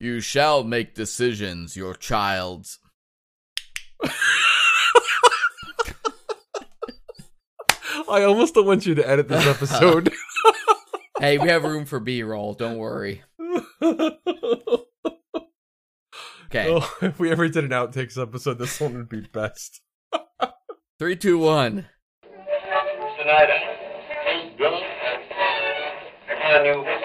You shall make decisions, your child's. I almost don't want you to edit this episode. Hey, we have room for B roll. Don't worry. Okay. Oh, if we ever did an outtakes episode, this one would be best. Three, two, one. Snyder. Uh, Bill. Can you?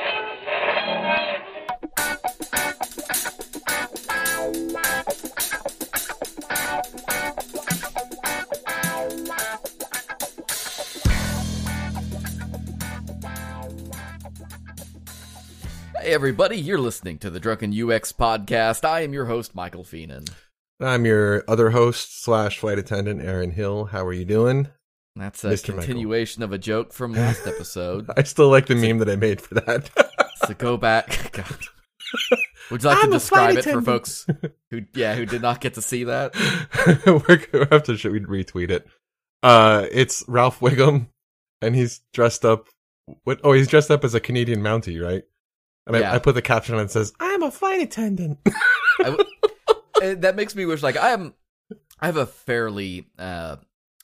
Hey, everybody. You're listening to the Drunken UX podcast. I am your host, Michael Fienen. I'm your other host slash flight attendant, Aaron Hill. How are you doing? That's a Mr. Michael. continuation of a joke from last episode. I still like the meme that I made for that. so go back. God. Would you like I'm to describe it for folks who, yeah, who did not get to see that? We're gonna have to retweet it. Uh, it's Ralph Wiggum, and he's dressed up. What? Oh, he's dressed up as a Canadian Mountie, right? And Yeah. I, I put the caption on it says, "I'm a flight attendant." W- that makes me wish like I am I have a fairly uh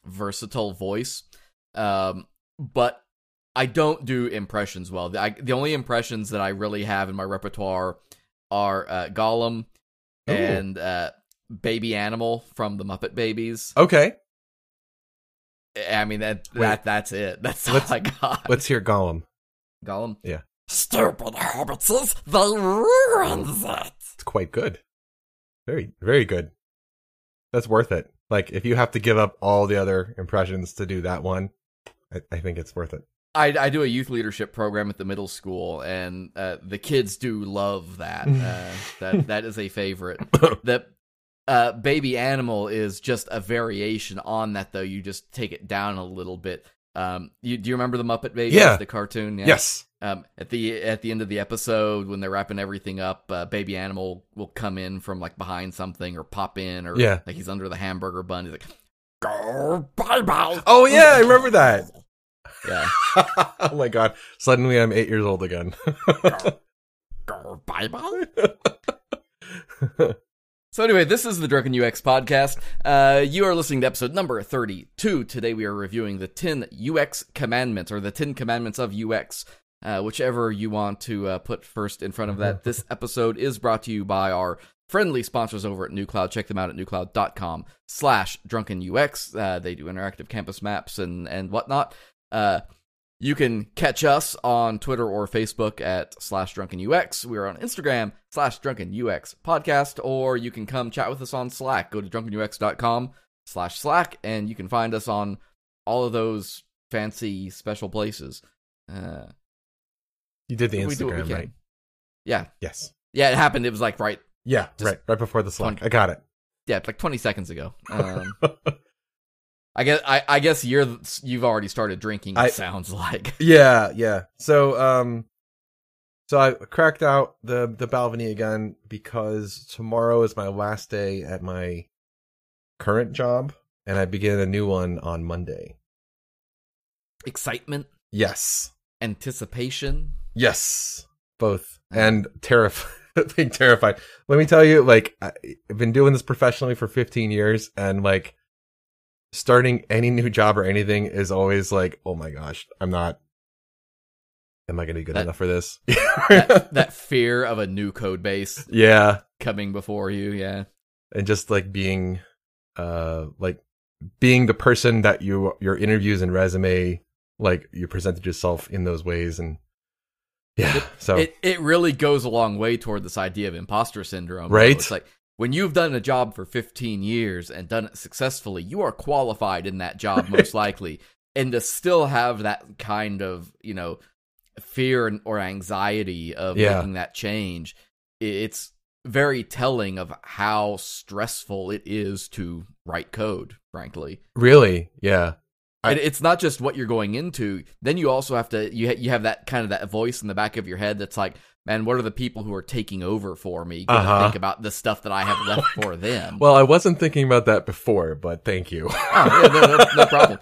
versatile voice um but I don't do impressions well. The, I, the only impressions that I really have in my repertoire are uh, Gollum Ooh. and uh, Baby Animal from the Muppet Babies. okay, I mean that Wait. that that's it. That's all I got. let's hear Gollum. Gollum? Yeah. Stupid hobbitses, they ruined it. It's quite good. Very, very good. That's worth it. Like if you have to give up all the other impressions to do that one, I, I think it's worth it. I, I do a youth leadership program at the middle school, and uh, the kids do love that. Uh, that that is a favorite. The uh, baby animal is just a variation on that, though. You just take it down a little bit. Um, you, do you remember the Muppet Babies? Yeah. the cartoon. Yeah. Yes. Um, at the at the end of the episode, when they're wrapping everything up, uh, baby animal will come in from like behind something or pop in, or Yeah. like he's under the hamburger bun. He's like, "Go bye bye." Oh yeah, I remember that. Yeah. oh my god! Suddenly I'm eight years old again. Go bye bye. So anyway, this is the Drunken UX podcast. Uh, you are listening to episode number 32. Today we are reviewing the 10 UX commandments, or the 10 commandments of UX, uh, whichever you want to uh, put first in front of that. this episode is brought to you by our friendly sponsors over at nuCloud. Check them out at nucloud.com slash drunken UX. Uh, they do interactive campus maps and, and whatnot. You can catch us on Twitter or Facebook at slash drunken UX. We are on Instagram slash drunken UX podcast, or you can come chat with us on Slack. Go to drunkenux.com slash Slack, and you can find us on all of those fancy special places. Uh, you did the we do what we Instagram, right? Yeah. Yes. Yeah, it happened. It was like right, Yeah, right. Right before the Slack. twenty- I got it. yeah, like 20 seconds ago. Um, I guess, I, I guess you're, you've already started drinking, it I- sounds like. Yeah, yeah. So, um, so I cracked out the the Balvenie again because tomorrow is my last day at my current job, and I begin a new one on Monday. Excitement, Yes, anticipation. yes, both, and terrified. being terrified. Let me tell you, like I- I've been doing this professionally for 15 years, and like starting any new job or anything is always like, oh my gosh, I'm not. Am I going to be good That- enough for this? that, that fear of a new code base yeah, coming before you. Yeah, and just like being, uh, like being the person that you your interviews and resume, like you presented yourself in those ways, and yeah, so it it really goes a long way toward this idea of imposter syndrome. though. Right. It's like when you've done a job for 15 years and done it successfully, you are qualified in that job most likely, and to still have that kind of you know fear or anxiety of Yeah. making that change, it's very telling of how stressful it is to write code. Frankly. really, yeah, I- And it's not just what you're going into. Then you also have to you ha- you have that kind of that voice in the back of your head that's like, man, what are the people who are taking over for me going to Uh-huh. think about the stuff that I have left for them? Well, I wasn't thinking about that before, but thank you. oh, yeah, no, no, no problem.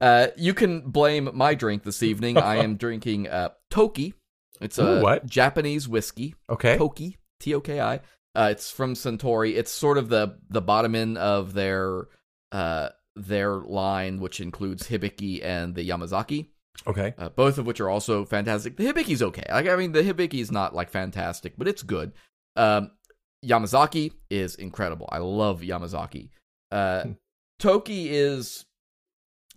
Uh, you can blame my drink this evening. I am drinking uh, Toki. It's a Ooh, what? Japanese whiskey. okay. Toki. T O K I. Uh, it's from Suntory. It's sort of the the bottom end of their uh their line, which includes Hibiki and the Yamazaki, Okay. uh, both of which are also fantastic. The Hibiki's okay. Like I mean, the Hibiki's not like fantastic, but it's good. Um, Yamazaki is incredible. I love Yamazaki. Uh, Hmm. Toki is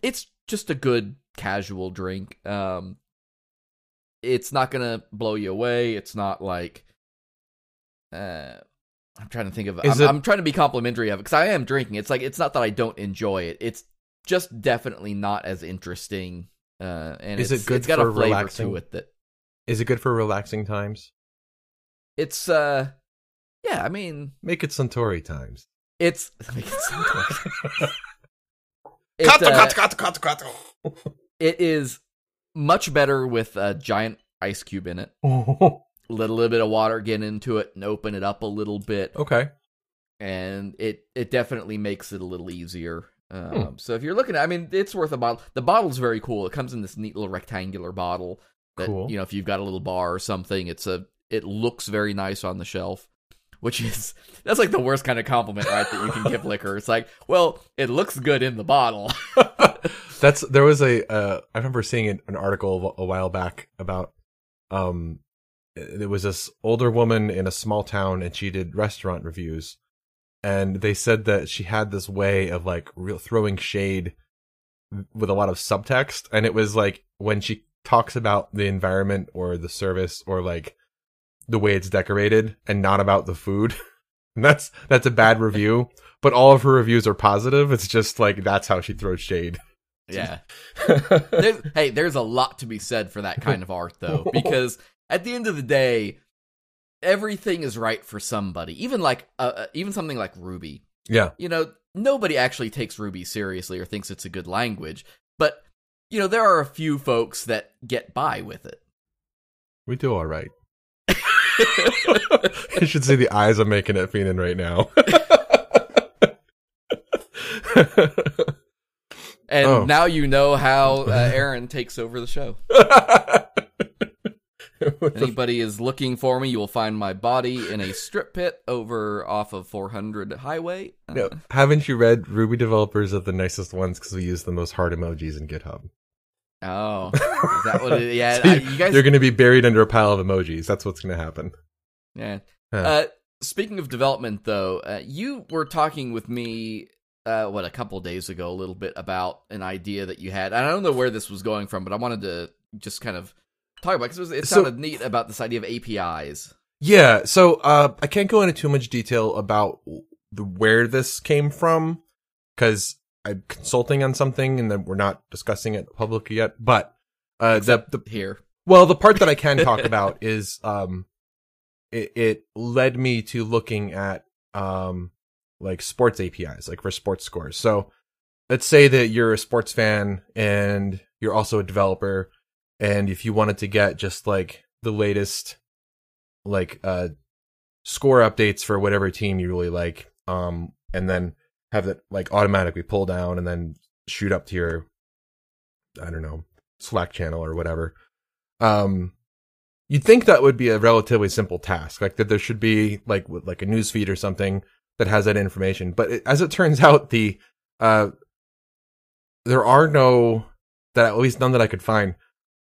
it's just a good casual drink. Um, it's not gonna blow you away. It's not like uh, I'm trying to think of. I'm, it- I'm trying to be complimentary of it because I am drinking. It's like it's not that I don't enjoy it. It's just definitely not as interesting. Uh, and Is it's, it good it's got for a flavor relaxing? to it that Is it good for relaxing times? it's. uh Yeah, I mean, Make it Suntory times. it's. it's, uh, it is much better with a giant ice cube in it. Let a little bit of water get into it and open it up a little bit. okay. and it it definitely makes it a little easier. Um, Hmm. So if you're looking, at, I mean, it's worth a bottle. The bottle's very cool. It comes in this neat little rectangular bottle. That Cool. you know, if you've got a little bar or something, it's a it looks very nice on the shelf. Which is that's like the worst kind of compliment, right? That you can give liquor. It's like, well, it looks good in the bottle. That's there was a uh, I remember seeing an, an article a while back about um there was this older woman in a small town and she did restaurant reviews and they said that she had this way of like real throwing shade with a lot of subtext and it was like when she talks about the environment or the service or like the way it's decorated and not about the food and that's that's a bad review but all of her reviews are positive it's just like that's how she throws shade yeah. There's, hey, there's a lot to be said for that kind of art, though, because at the end of the day, everything is right for somebody. Even like, uh, uh, even something like Ruby. yeah You know, nobody actually takes Ruby seriously or thinks it's a good language, but you know, there are a few folks that get by with it. We do all right. you should see the eyes I'm making at Fienen right now. And Oh. now you know how uh, Aaron takes over the show. Anybody is looking for me, you will find my body in a strip pit over off of 400 Highway. Uh, No, haven't you read Ruby developers are the nicest ones because we use the most hard emojis in GitHub? Oh, is that what it? Yeah, So I, you guys. You're going to be buried under a pile of emojis. That's what's going to happen. Yeah. Huh. Uh, speaking of development, though, uh, you were talking with me, uh, what a couple days ago, a little bit about an idea that you had. I don't know where this was going from, but I wanted to just kind of talk about because it, it So- sounded neat about this idea of APIs. Yeah, so uh, I can't go into too much detail about the, where this came from because I'm consulting on something and then we're not discussing it publicly yet. But uh, the, the Here, well, the part that I can talk about is um, it, it led me to looking at um, like sports APIs, like for sports scores. So let's say that you're a sports fan and you're also a developer, and if you wanted to get just like the latest like uh score updates for whatever team you really like, um, and then have it like automatically pull down and then shoot up to your I don't know, Slack channel or whatever. Um you'd think that would be a relatively simple task, like that there should be like like a news feed or something that has that information. But it, as it turns out, the uh there are no that at least none that I could find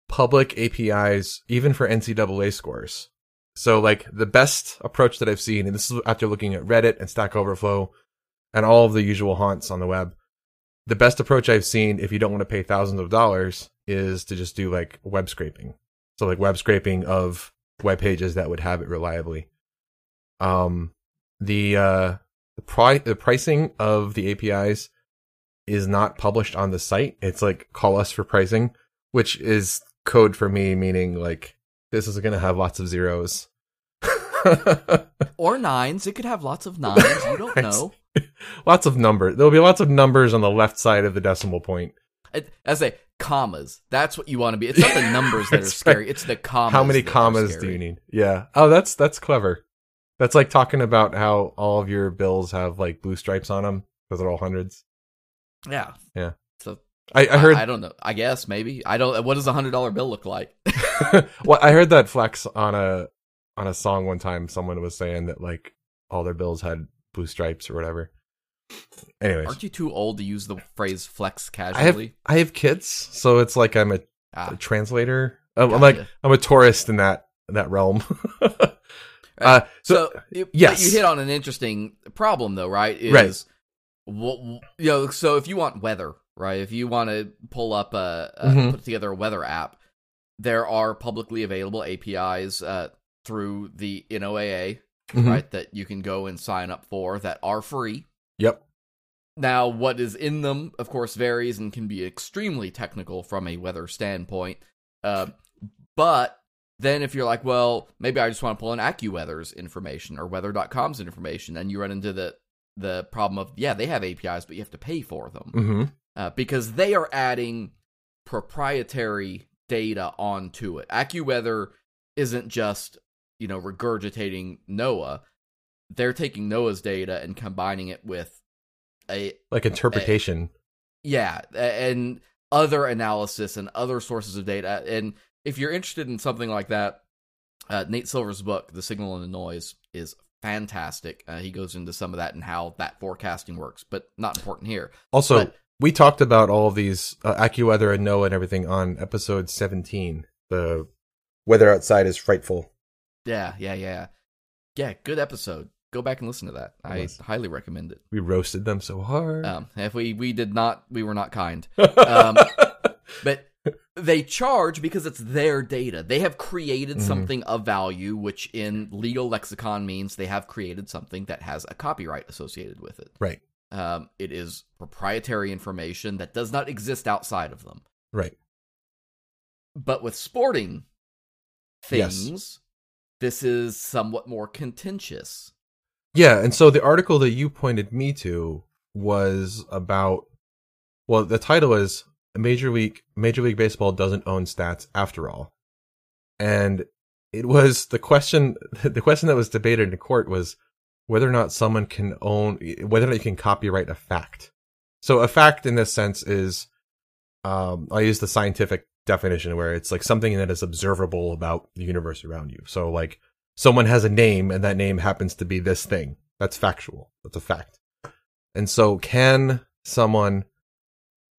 public APIs even for NCAA scores. So like the best approach that I've seen, and this is after looking at Reddit and Stack Overflow and all of the usual haunts on the web, the best approach I've seen if you don't want to pay thousands of dollars is to just do like web scraping. So like web scraping of web pages that would have it reliably. Um, the uh, the pri- the pricing of the APIs is not published on the site. It's like call us for pricing, which is code for me, meaning like this is going to have lots of zeros. or nines. It could have lots of nines. You don't know. lots of numbers. There'll be lots of numbers on the left side of the decimal point. As I say, commas. That's what you want to be. It's not the numbers that are scary. right. It's the commas. how many commas do you need? Yeah. Oh, that's that's clever. That's like talking about how all of your bills have like blue stripes on them because they're all hundreds. Yeah. Yeah. So I, I heard I, don't know. I guess maybe I don't. What does a hundred dollar bill look like? well, I heard that flex on a on a song one time. Someone was saying that like all their bills had blue stripes or whatever. Anyways, Aren't you too old to use the phrase flex casually? I have? I have kids, so it's like I'm a, a ah, translator. I'm, I'm like I'm a tourist in that that realm. Right. uh, so, it- yes. you hit on an interesting problem, though, right? Is, Right. What, you know, so if you want weather, right? If you want to pull up a, a Mhm. put together a weather app, there are publicly available APIs uh, through the NOAA, Mhm. right? That you can go and sign up for that are free. Yep. Now, what is in them, of course, varies and can be extremely technical from a weather standpoint. Uh, but then, if you're like, well, maybe I just want to pull in AccuWeather's information or Weather.com's information, and you run into the the problem of, yeah, they have APIs, but you have to pay for them hmm uh, because they are adding proprietary data onto it. AccuWeather isn't just you know regurgitating NOAA; they're taking NOAA's data and combining it with a Like interpretation. yeah, and other analysis and other sources of data. And if you're interested in something like that, uh, Nate Silver's book, The Signal and the Noise, is fantastic. Uh, he goes into some of that and how that forecasting works, but not important here. Also, But- we talked about all of these uh, AccuWeather and NOAA and everything on episode 17. The weather outside is frightful. Yeah, yeah, yeah, yeah. Good episode. Go back and listen to that. I Yes. highly recommend it. We roasted them so hard. Um, if we we did not, we were not kind. um, but they charge because it's their data. They have created Mhm. something of value, which in legal lexicon means they have created something that has a copyright associated with it. right. Um, it is proprietary information that does not exist outside of them. Right. But with sporting Yes. things, this is somewhat more contentious. Yeah, and so the article that you pointed me to was about well, the title is Major League Major League Baseball doesn't own stats after all. And it was the question the question that was debated in court was whether or not someone can own whether or not you can copyright a fact. So a fact in this sense is um I use the scientific definition where it's like something that is observable about the universe around you. So like someone has a name and that name happens to be this thing. That's factual. That's a fact. And so can someone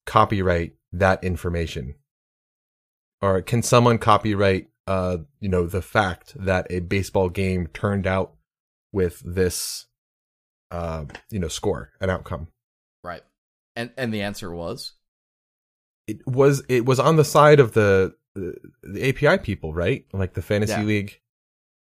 copyright that information? Or can someone copyright uh you know the fact that a baseball game turned out with this uh you know score an outcome? Right. And and the answer was It was it was on the side of the the, the API people, right? Like the fantasy Yeah. league.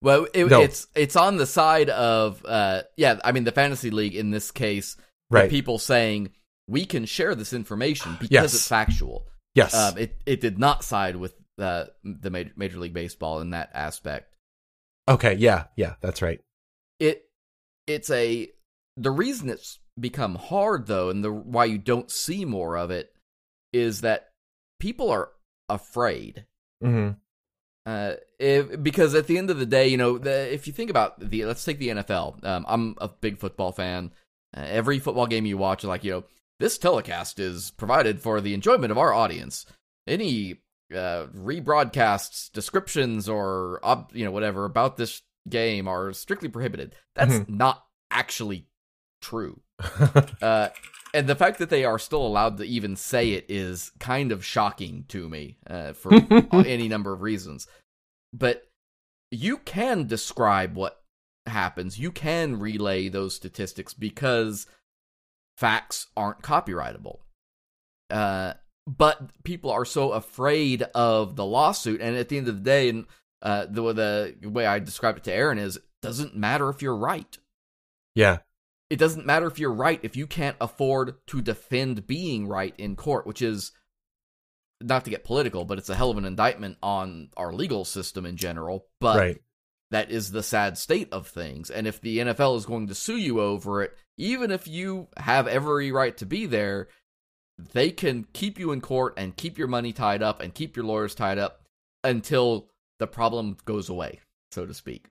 Well, it, No. it's it's on the side of uh yeah, I mean the fantasy league in this case, the Right. people saying we can share this information because Yes. it's factual. Yes. Um, it it did not side with uh, the major, major League Baseball in that aspect. okay, yeah, yeah, that's right. It it's a the reason it's become hard though, and the why you don't see more of it is that people are afraid Mhm. Uh, if, because at the end of the day, you know, the, if you think about the, let's take the NFL. Um, I'm a big football fan. Uh, every football game you watch, like you know, this telecast is provided for the enjoyment of our audience. Any uh, rebroadcasts, descriptions, or you know whatever about this game are strictly prohibited. That's Mhm. not actually true. Uh, and the fact that they are still allowed to even say it is kind of shocking to me uh, for any number of reasons. But you can describe what happens. You can relay those statistics because facts aren't copyrightable. Uh, but people are so afraid of the lawsuit, and at the end of the day, and uh, the the way I described it to Aaron is, it doesn't matter if you're right yeah. it doesn't matter if you're right if you can't afford to defend being right in court, which is not to get political, but it's a hell of an indictment on our legal system in general. But right. that is the sad state of things. And if the NFL is going to sue you over it, even if you have every right to be there, they can keep you in court and keep your money tied up and keep your lawyers tied up until the problem goes away, so to speak.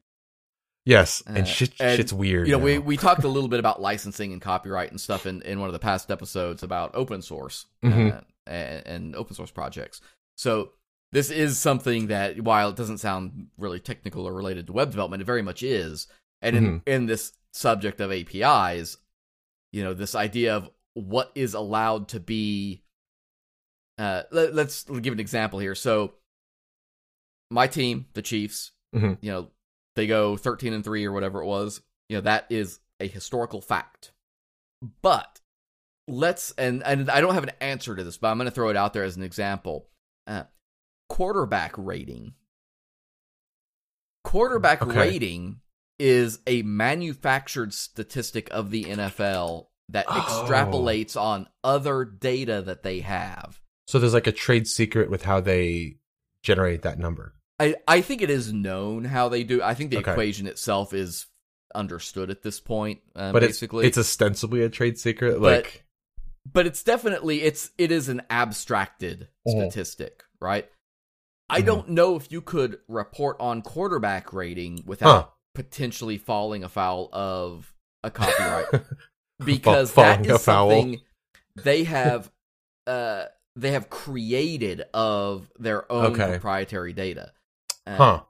Yes, Uh, and shit, and, shit's weird. You know, we, now. we talked a little bit about licensing and copyright and stuff in, in one of the past episodes about open source Mhm. uh, and, and open source projects. So this is something that while it doesn't sound really technical or related to web development, it very much is. And in, Mhm. in this subject of APIs, you know, this idea of what is allowed to be. Uh, let, us give an example here. So, my team, the Chiefs, Mhm. you know, they go thirteen and three or whatever it was. You know, that is a historical fact. But let's and and I don't have an answer to this, but I'm going to throw it out there as an example. Uh, quarterback rating. Quarterback Okay. rating is a manufactured statistic of the NFL that Oh. extrapolates on other data that they have. So there's like a trade secret with how they generate that number. I, I think it is known how they do. I think the Okay. equation itself is understood at this point. Uh, But basically, it's it's ostensibly a trade secret. But- Like but it's definitely it's it is an abstracted Mhm. statistic, right? I Mhm. don't know if you could report on quarterback rating without Huh. potentially falling afoul of a copyright because Fall- that is something they have uh they have created of their own Okay. proprietary data. Uh, huh.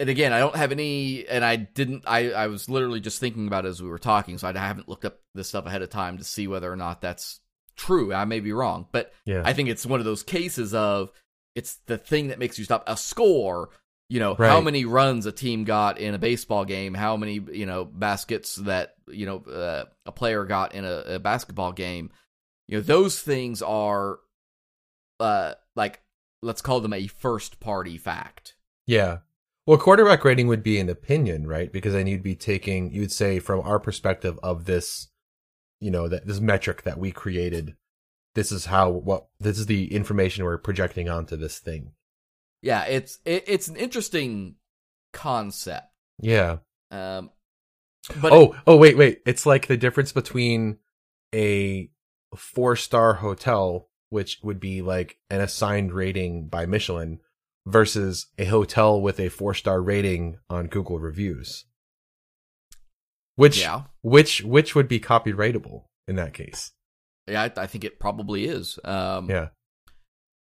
and again, I don't have any, and I didn't. I I was literally just thinking about it as we were talking, so I haven't looked up this stuff ahead of time to see whether or not that's true. I may be wrong, but Yeah. I think it's one of those cases of it's the thing that makes you stop a score. You know how many runs a team got in a baseball game, how many you know baskets that you know uh, a player got in a, a basketball game. You know those things are, uh, like let's call them a first party fact. Yeah. Well, quarterback rating would be an opinion, right? Because then you'd be taking, you'd say from our perspective of this, you know, that this metric that we created, this is how, what, this is the information we're projecting onto this thing. yeah it's it, it's an interesting concept Yeah. um but oh, oh, wait, wait. It's like the difference between a four star hotel, which would be like an assigned rating by Michelin, versus a hotel with a four star rating on Google reviews. Which, yeah which, which would be copyrightable in that case? yeah I, I think it probably is um Yeah.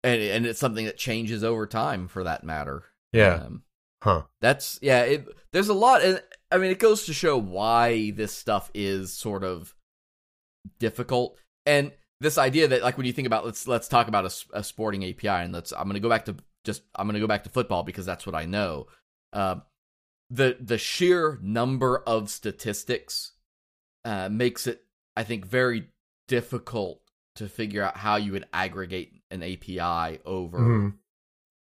and and it's something that changes over time for that matter Yeah. um, Huh. that's yeah it there's a lot and i mean it goes to show why this stuff is sort of difficult and this idea that like when you think about let's let's talk about a, a sporting api and let's i'm gonna go back to just i'm gonna go back to football because that's what i know um the the sheer number of statistics uh makes it i think very difficult to figure out how you would aggregate an api over Mhm.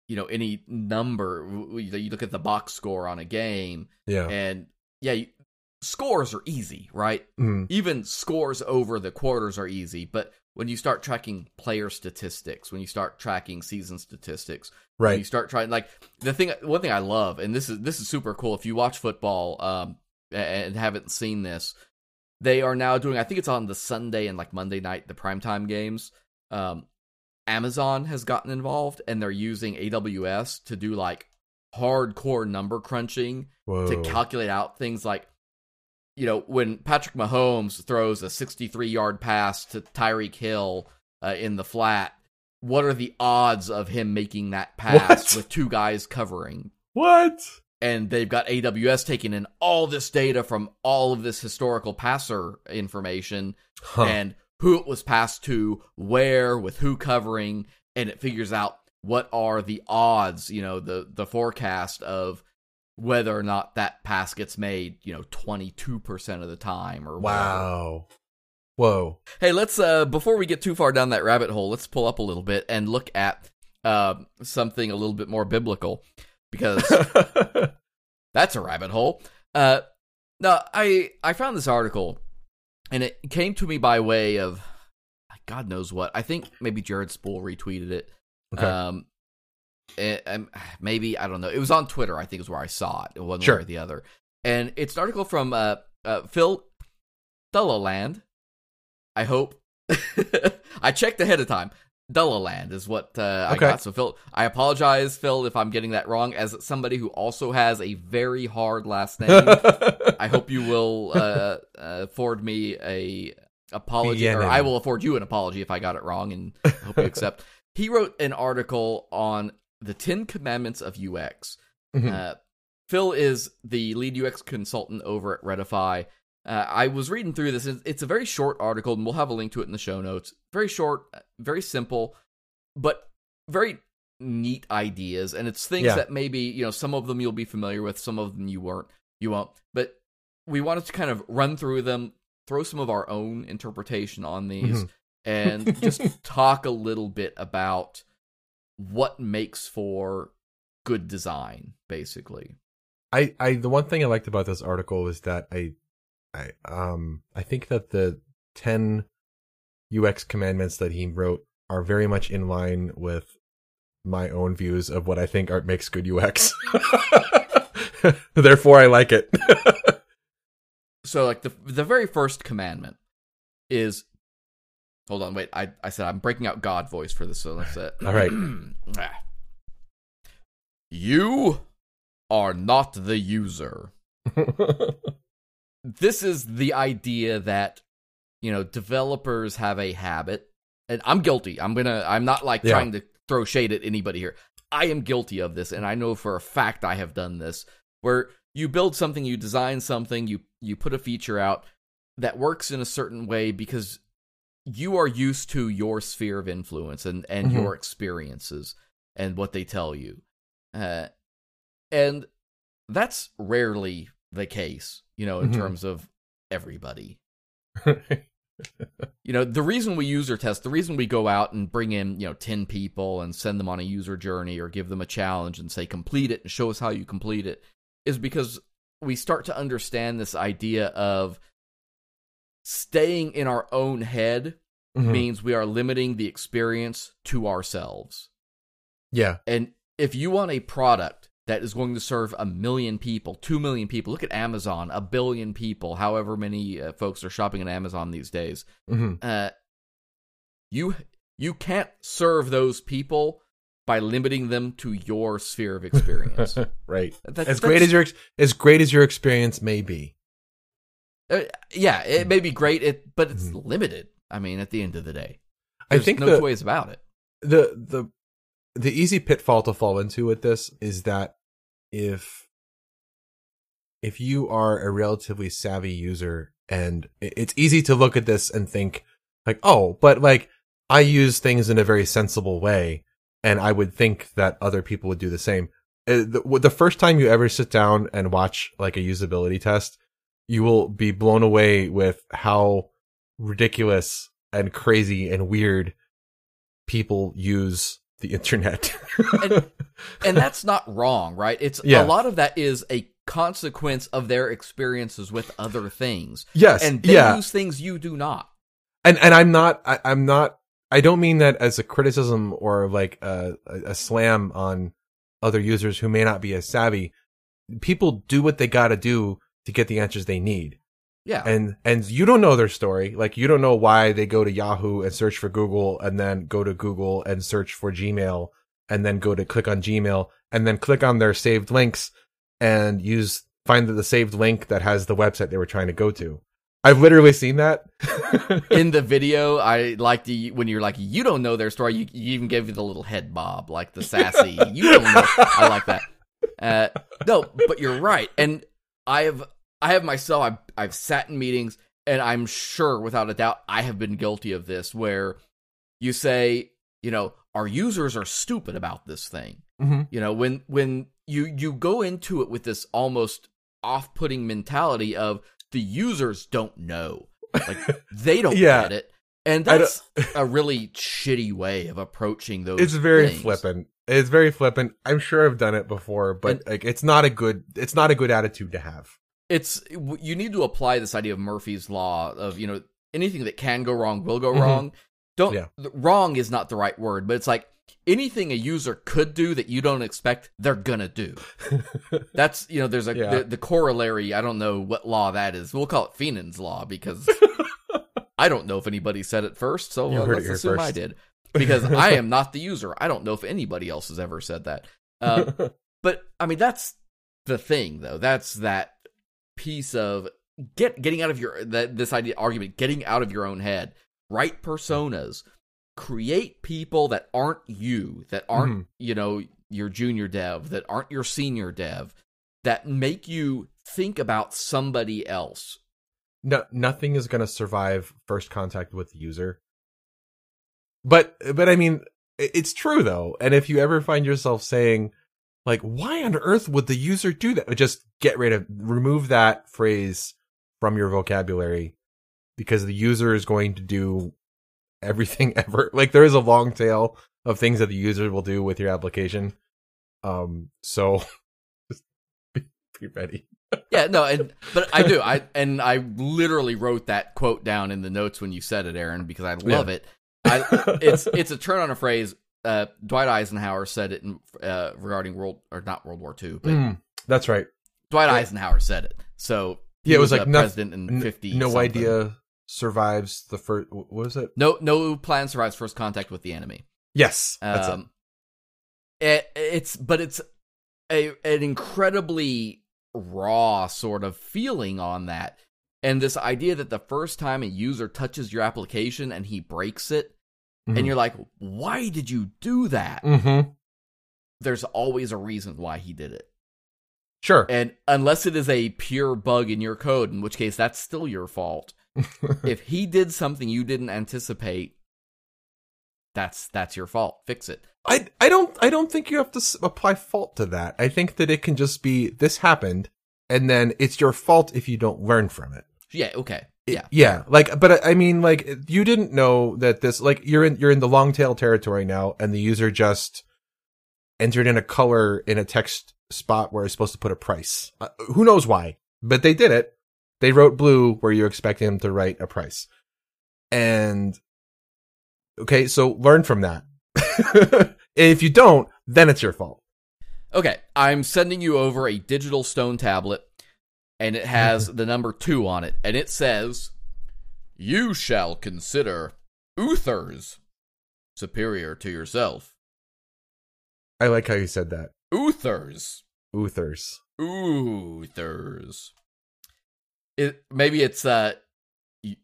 you know any number you look at the box score on a game Yeah. and yeah you, scores are easy right Mhm. even scores over the quarters are easy but when you start tracking player statistics when you start tracking season statistics when you start trying like the thing one thing i love and this is this is super cool if you watch football um and haven't seen this they are now doing i think it's on the sunday and like monday night the primetime games um amazon has gotten involved and they're using aws to do like hardcore number crunching Whoa. to calculate out things like you know when Patrick Mahomes throws a 63 yard pass to Tyreek Hill uh, in the flat what are the odds of him making that pass What? with two guys covering what? and they've got AWS taking in all this data from all of this historical passer information Huh. and who it was passed to, where, with who covering, and it figures out what are the odds, you know, the the forecast of whether or not that pass gets made, you know, 22% of the time or whatever. wow. Whoa. Hey, let's uh before we get too far down that rabbit hole, let's pull up a little bit and look at uh, something a little bit more biblical because that's a rabbit hole. Uh, no, I I found this article, and it came to me by way of God knows what. I think maybe Jared Spool retweeted it. Okay. Um, and, and maybe I don't know. It was on Twitter. I think is where I saw it. One Sure. way or the other. And it's an article from uh, uh Phil Delalande. I hope I checked ahead of time. Dullaland is what uh, I got. So Phil, I apologize, Phil, if I'm getting that wrong. As somebody who also has a very hard last name, I hope you will uh, uh, afford me a apology, or PNN. I will afford you an apology if I got it wrong, and I hope you accept. He wrote an article on the Ten Commandments of UX. Mhm. Uh, Phil is the lead UX consultant over at Readify. Uh, I was reading through this. It's a very short article, and we'll have a link to it in the show notes. Very short, very simple, but very neat ideas. And it's things Yeah. that maybe you know some of them you'll be familiar with, some of them you weren't, you won't. But we wanted to kind of run through them, throw some of our own interpretation on these, Mhm. and just talk a little bit about what makes for good design, basically. I, I the one thing I liked about this article is that I I um I think that the 10 UX commandments that he wrote are very much in line with my own views of what I think art makes good UX. Therefore I like it. So like the the very first commandment is Hold on, wait. I I said I'm breaking out God voice for this, so that's it. All right. Ah. you are not the user. This is the idea that you know developers have a habit, and I'm guilty. I'm gonna. I'm not like Yeah. trying to throw shade at anybody here. I am guilty of this, and I know for a fact I have done this. Where you build something, you design something, you you put a feature out that works in a certain way because you are used to your sphere of influence and and Mhm. your experiences and what they tell you uh, and that's rarely the case you know in Mhm. terms of everybody you know the reason we user test the reason we go out and bring in you know 10 people and send them on a user journey or give them a challenge and say complete it and show us how you complete it is because we start to understand this idea of staying in our own head Mhm. means we are limiting the experience to ourselves yeah. and if you want a product that is going to serve a million people, two million people, look at Amazon, a billion people, however many uh, folks are shopping on Amazon these days. hmm Uh, you you can't serve those people by limiting them to your sphere of experience. right. That- As great as your as great as your experience may be. Uh, yeah, it may be great, it but it's Mhm. limited. I mean, at the end of the day, I think no the, two ways about it. the the the easy pitfall to fall into with this is that if if you are a relatively savvy user and it's easy to look at this and think like oh but like i use things in a very sensible way and i would think that other people would do the same Uh, the, the first time you ever sit down and watch like a usability test you will be blown away with how ridiculous and crazy and weird people use the internet. And- and that's not wrong, right? It's Yeah. a lot of that is a consequence of their experiences with other things, yes, and they yeah, use things you do not. and and I'm not, I, I'm not, I don't mean that as a criticism or like a, a, a slam on other users who may not be as savvy. People do what they got to do to get the answers they need. Yeah, and and you don't know their story like you don't know why they go to yahoo and search for google and then go to google and search for gmail and then go to click on gmail and then click on their saved links and use find the saved link that has the website they were trying to go to i've literally seen that in the video, I like the when you're like you don't know their story. You, you even gave you the little head bob, like the sassy. you don't know. I like that. Uh, no, but you're right, and I have I have myself. I've I've sat in meetings, and I'm sure, without a doubt, I have been guilty of this, where you say, you know, our users are stupid about this thing. Mhm. You know, when when you you go into it with this almost off-putting mentality of the users don't know, like they don't Yeah. get it, and that's a really shitty way of approaching those. it's very things. flippant it's very flippant i'm sure i've done it before but And- like it's not a good it's not a good attitude to have It's you need to apply this idea of Murphy's law of you know anything that can go wrong will go Mhm. wrong. Don't Yeah. wrong is not the right word, but it's like anything a user could do that you don't expect, they're gonna do. That's you know, there's a Yeah. the, the corollary. I don't know what law that is. We'll call it Fienen's law because I don't know if anybody said it first. So uh, let's assume I did because I am not the user. I don't know if anybody else has ever said that. Um, but I mean, that's the thing, though. That's that piece of get getting out of your that this idea argument, getting out of your own head. Write personas, create people that aren't you, that aren't Mhm. you know your junior dev, that aren't your senior dev, that make you think about somebody else. No, nothing is going to survive first contact with the user. But, but I mean, it's true though. And if you ever find yourself saying, like, why on earth would the user do that? Just get rid of, remove that phrase from your vocabulary because the user is going to do everything ever. Like, there is a long tail of things that the user will do with your application. Um, so just be, be ready. Yeah, no, and but I do. I and I literally wrote that quote down in the notes when you said it, Aaron, because I love it. I, it's it's a turn on a phrase. Uh, Dwight Eisenhower said it in, uh, regarding World or not World War II, but Mm, that's right. Dwight yeah. Eisenhower said it. So he Yeah, it was a like noth- president in fifty. no something. idea survives the first. What was it? No, no plan survives first contact with the enemy. Yes, that's it. Um, it, it's but it's a an incredibly raw sort of feeling on that, and this idea that the first time a user touches your application and he breaks it, and you're like, why did you do that? Mm-hmm. There's always a reason why he did it, Sure. and unless it is a pure bug in your code, in which case that's still your fault. if he did something you didn't anticipate, that's that's your fault. Fix it. I I don't I don't think you have to apply fault to that. I think that it can just be this happened, and then it's your fault if you don't learn from it. Yeah. Okay. Yeah. yeah. Like, but I I mean, like, you didn't know that this, like, you're in, you're in the long tail territory now, and the user just entered in a color in a text spot where it's supposed to put a price. Uh, who knows why? But they did it. They wrote blue where you expect them to write a price. And, okay, so learn from that. if you don't, then it's your fault. Okay, I'm sending you over a digital stone tablet, and it has the number two on it, and it says, "You shall consider Uthers superior to yourself. I like how you said that. Uthers, Uthers. Uthers. It maybe it's uh,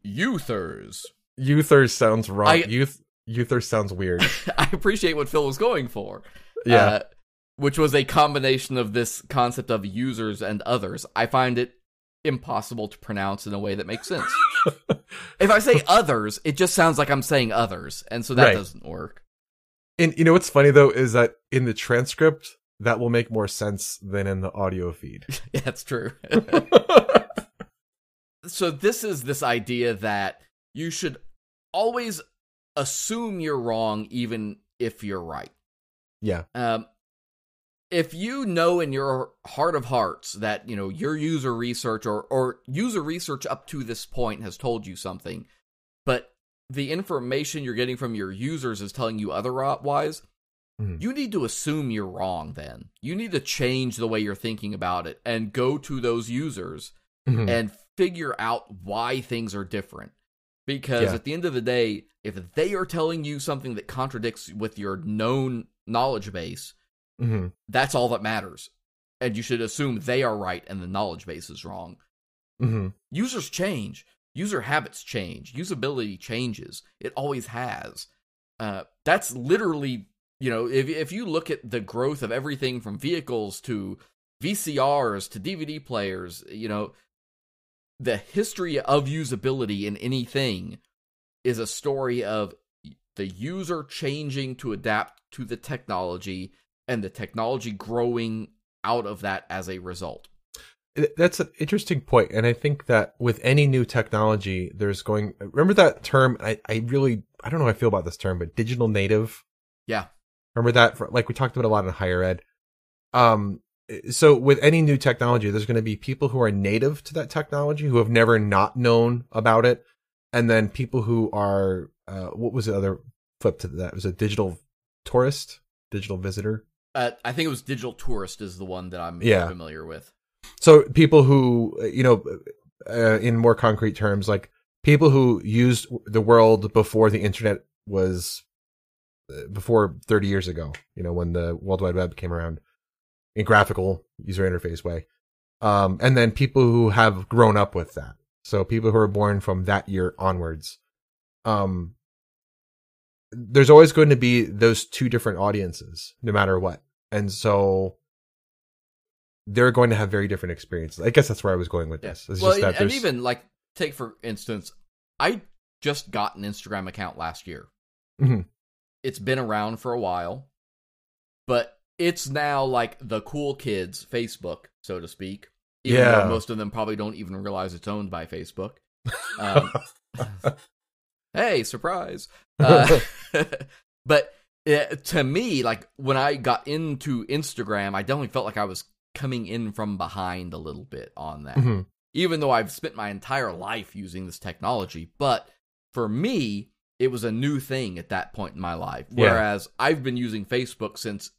Uthers. Uthers sounds wrong. I- Youth, Uthers sounds weird. I appreciate what Phil was going for. Yeah. uh, which was a combination of this concept of users and others. I find it impossible to pronounce in a way that makes sense. if I say others, it just sounds like I'm saying others, and so that Right. doesn't work. And you know what's funny though is that in the transcript that will make more sense than in the audio feed. Yeah, that's true. so this is this idea that you should always assume you're wrong even if you're right. yeah. um, if you know in your heart of hearts that you know your user research or or user research up to this point has told you something, but the information you're getting from your users is telling you otherwise, Mhm. you need to assume you're wrong. Then you need to change the way you're thinking about it and go to those users Mhm. and figure out why things are different. Because Yeah. at the end of the day, if they are telling you something that contradicts with your known knowledge base, Mhm. that's all that matters. And you should assume they are right and the knowledge base is wrong. Mhm. Users change, user habits change, usability changes. It always has. Uh, that's literally, you know, if if you look at the growth of everything from vehicles to VCRs to DVD players, you know, the history of usability in anything is a story of the user changing to adapt to the technology and the technology growing out of that as a result. That's an interesting point, and I think that with any new technology, there's going. Remember that term? I, I really, I don't know how I feel about this term, but digital native. Yeah. Remember that? For, like we talked about a lot in higher ed. Um. So with any new technology, there's going to be people who are native to that technology who have never not known about it, and then people who are. Uh, what was the other flip to that? It was a digital tourist, digital visitor. Uh, I think it was Digital Tourist is the one that I'm Yeah. familiar with. So people who, you know, uh, in more concrete terms, like people who used the world before the internet was, uh, before 30 years ago, you know, when the World Wide Web came around in graphical user interface way. Um, and then people who have grown up with that. So people who are born from that year onwards. Um, there's always going to be those two different audiences, no matter what. And so they're going to have very different experiences. I guess that's where I was going with this. It's well, just that and, and even like take for instance, I just got an Instagram account last year. Mhm. It's been around for a while, but it's now like the cool kids Facebook, so to speak. Even Yeah. though most of them probably don't even realize it's owned by Facebook. Um, hey, surprise! Uh, but uh, to me, like when I got into Instagram, I definitely felt like I was coming in from behind a little bit on that Mhm. even though I've spent my entire life using this technology. But for me, it was a new thing at that point in my life. Yeah. Whereas I've been using Facebook since,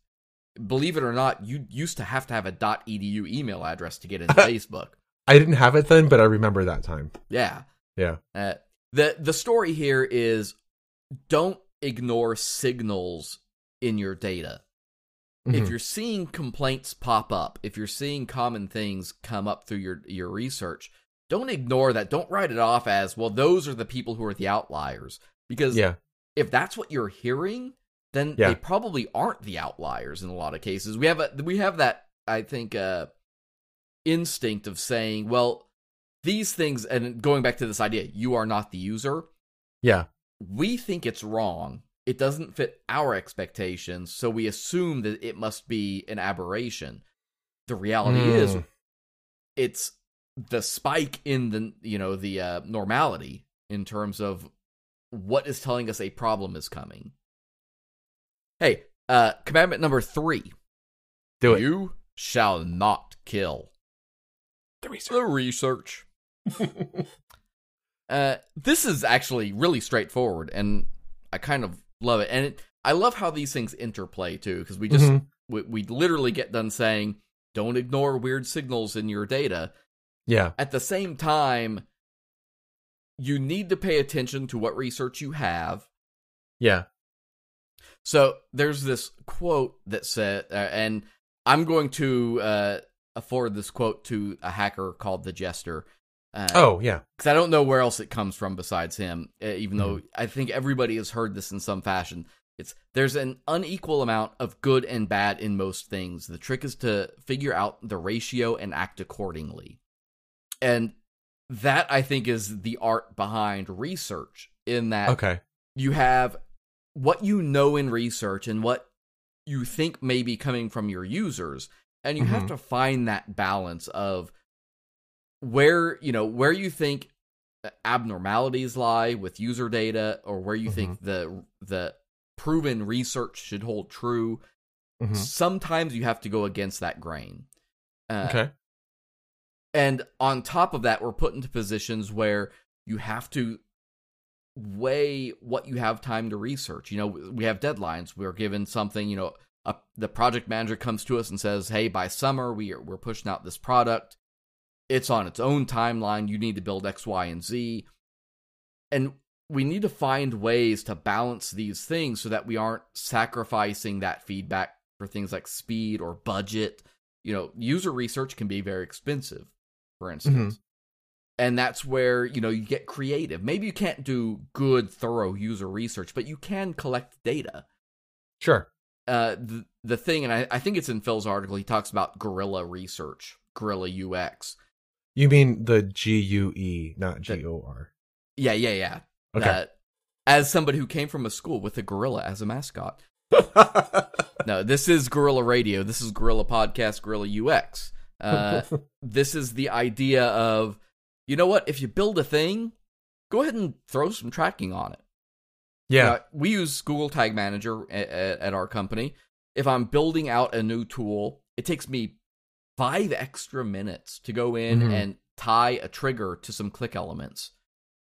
believe it or not, you used to have to have a .edu email address to get into Facebook. I didn't have it then, but I remember that time. Yeah. Yeah. Uh, the the story here is don't ignore signals in your data. If Mhm. you're seeing complaints pop up, if you're seeing common things come up through your your research, don't ignore that. Don't write it off as, well, those are the people who are the outliers. Because yeah, if that's what you're hearing, then Yeah. they probably aren't the outliers in a lot of cases. We have a we have that I think uh instinct of saying, well, these things and going back to this idea, you are not the user. yeah, We think it's wrong. It doesn't fit our expectations, so we assume that it must be an aberration. The reality is Mm. it's the spike in the you know the uh, normality in terms of what is telling us a problem is coming. Hey, uh, commandment number three: do it. You shall not kill. The research. The research. Uh, this is actually really straightforward, and I kind of love it. And it, I love how these things interplay too, because we just Mhm. we, we literally get done saying, "Don't ignore weird signals in your data." Yeah, At the same time, you need to pay attention to what research you have. yeah, So there's this quote that said, uh, and I'm going to uh, afford this quote to a hacker called the Jester. Uh, oh yeah, because I don't know where else it comes from besides him. uh, Even though I think everybody has heard this in some fashion. It's there's an unequal amount of good and bad in most things. The trick is to figure out the ratio and act accordingly. And that I think is the art behind research. In that okay, you have what you know in research and what you think may be coming from your users and you have Mhm. to find that balance of where you know where you think abnormalities lie with user data or where you think the the proven research should hold true Mhm. sometimes you have to go against that grain uh, okay, and on top of that, we're put into positions where you have to weigh what you have time to research. You know, we have deadlines. We're given something, you know, a, the project manager comes to us and says, "Hey, by summer we are, we're pushing out this product. It's on its own timeline. You need to build X, Y, and Z." And we need to find ways to balance these things so that we aren't sacrificing that feedback for things like speed or budget. You know, user research can be very expensive, for instance. And that's where, you know, you get creative. Maybe you can't do good, thorough user research, but you can collect data. sure. Uh, the, the thing, and I, I think it's in Phil's article, he talks about guerrilla research, guerrilla UX. You mean the G U E, not G O R. Yeah, yeah, yeah. Okay. Uh, as somebody who came from a school with a gorilla as a mascot. No, this is Gorilla Radio. This is Gorilla Podcast, Gorilla UX. Uh, this is the idea of, you know what? If you build a thing, go ahead and throw some tracking on it. yeah, Uh, we use Google Tag Manager at, at our company. If I'm building out a new tool, it takes me five extra minutes to go in Mhm. and tie a trigger to some click elements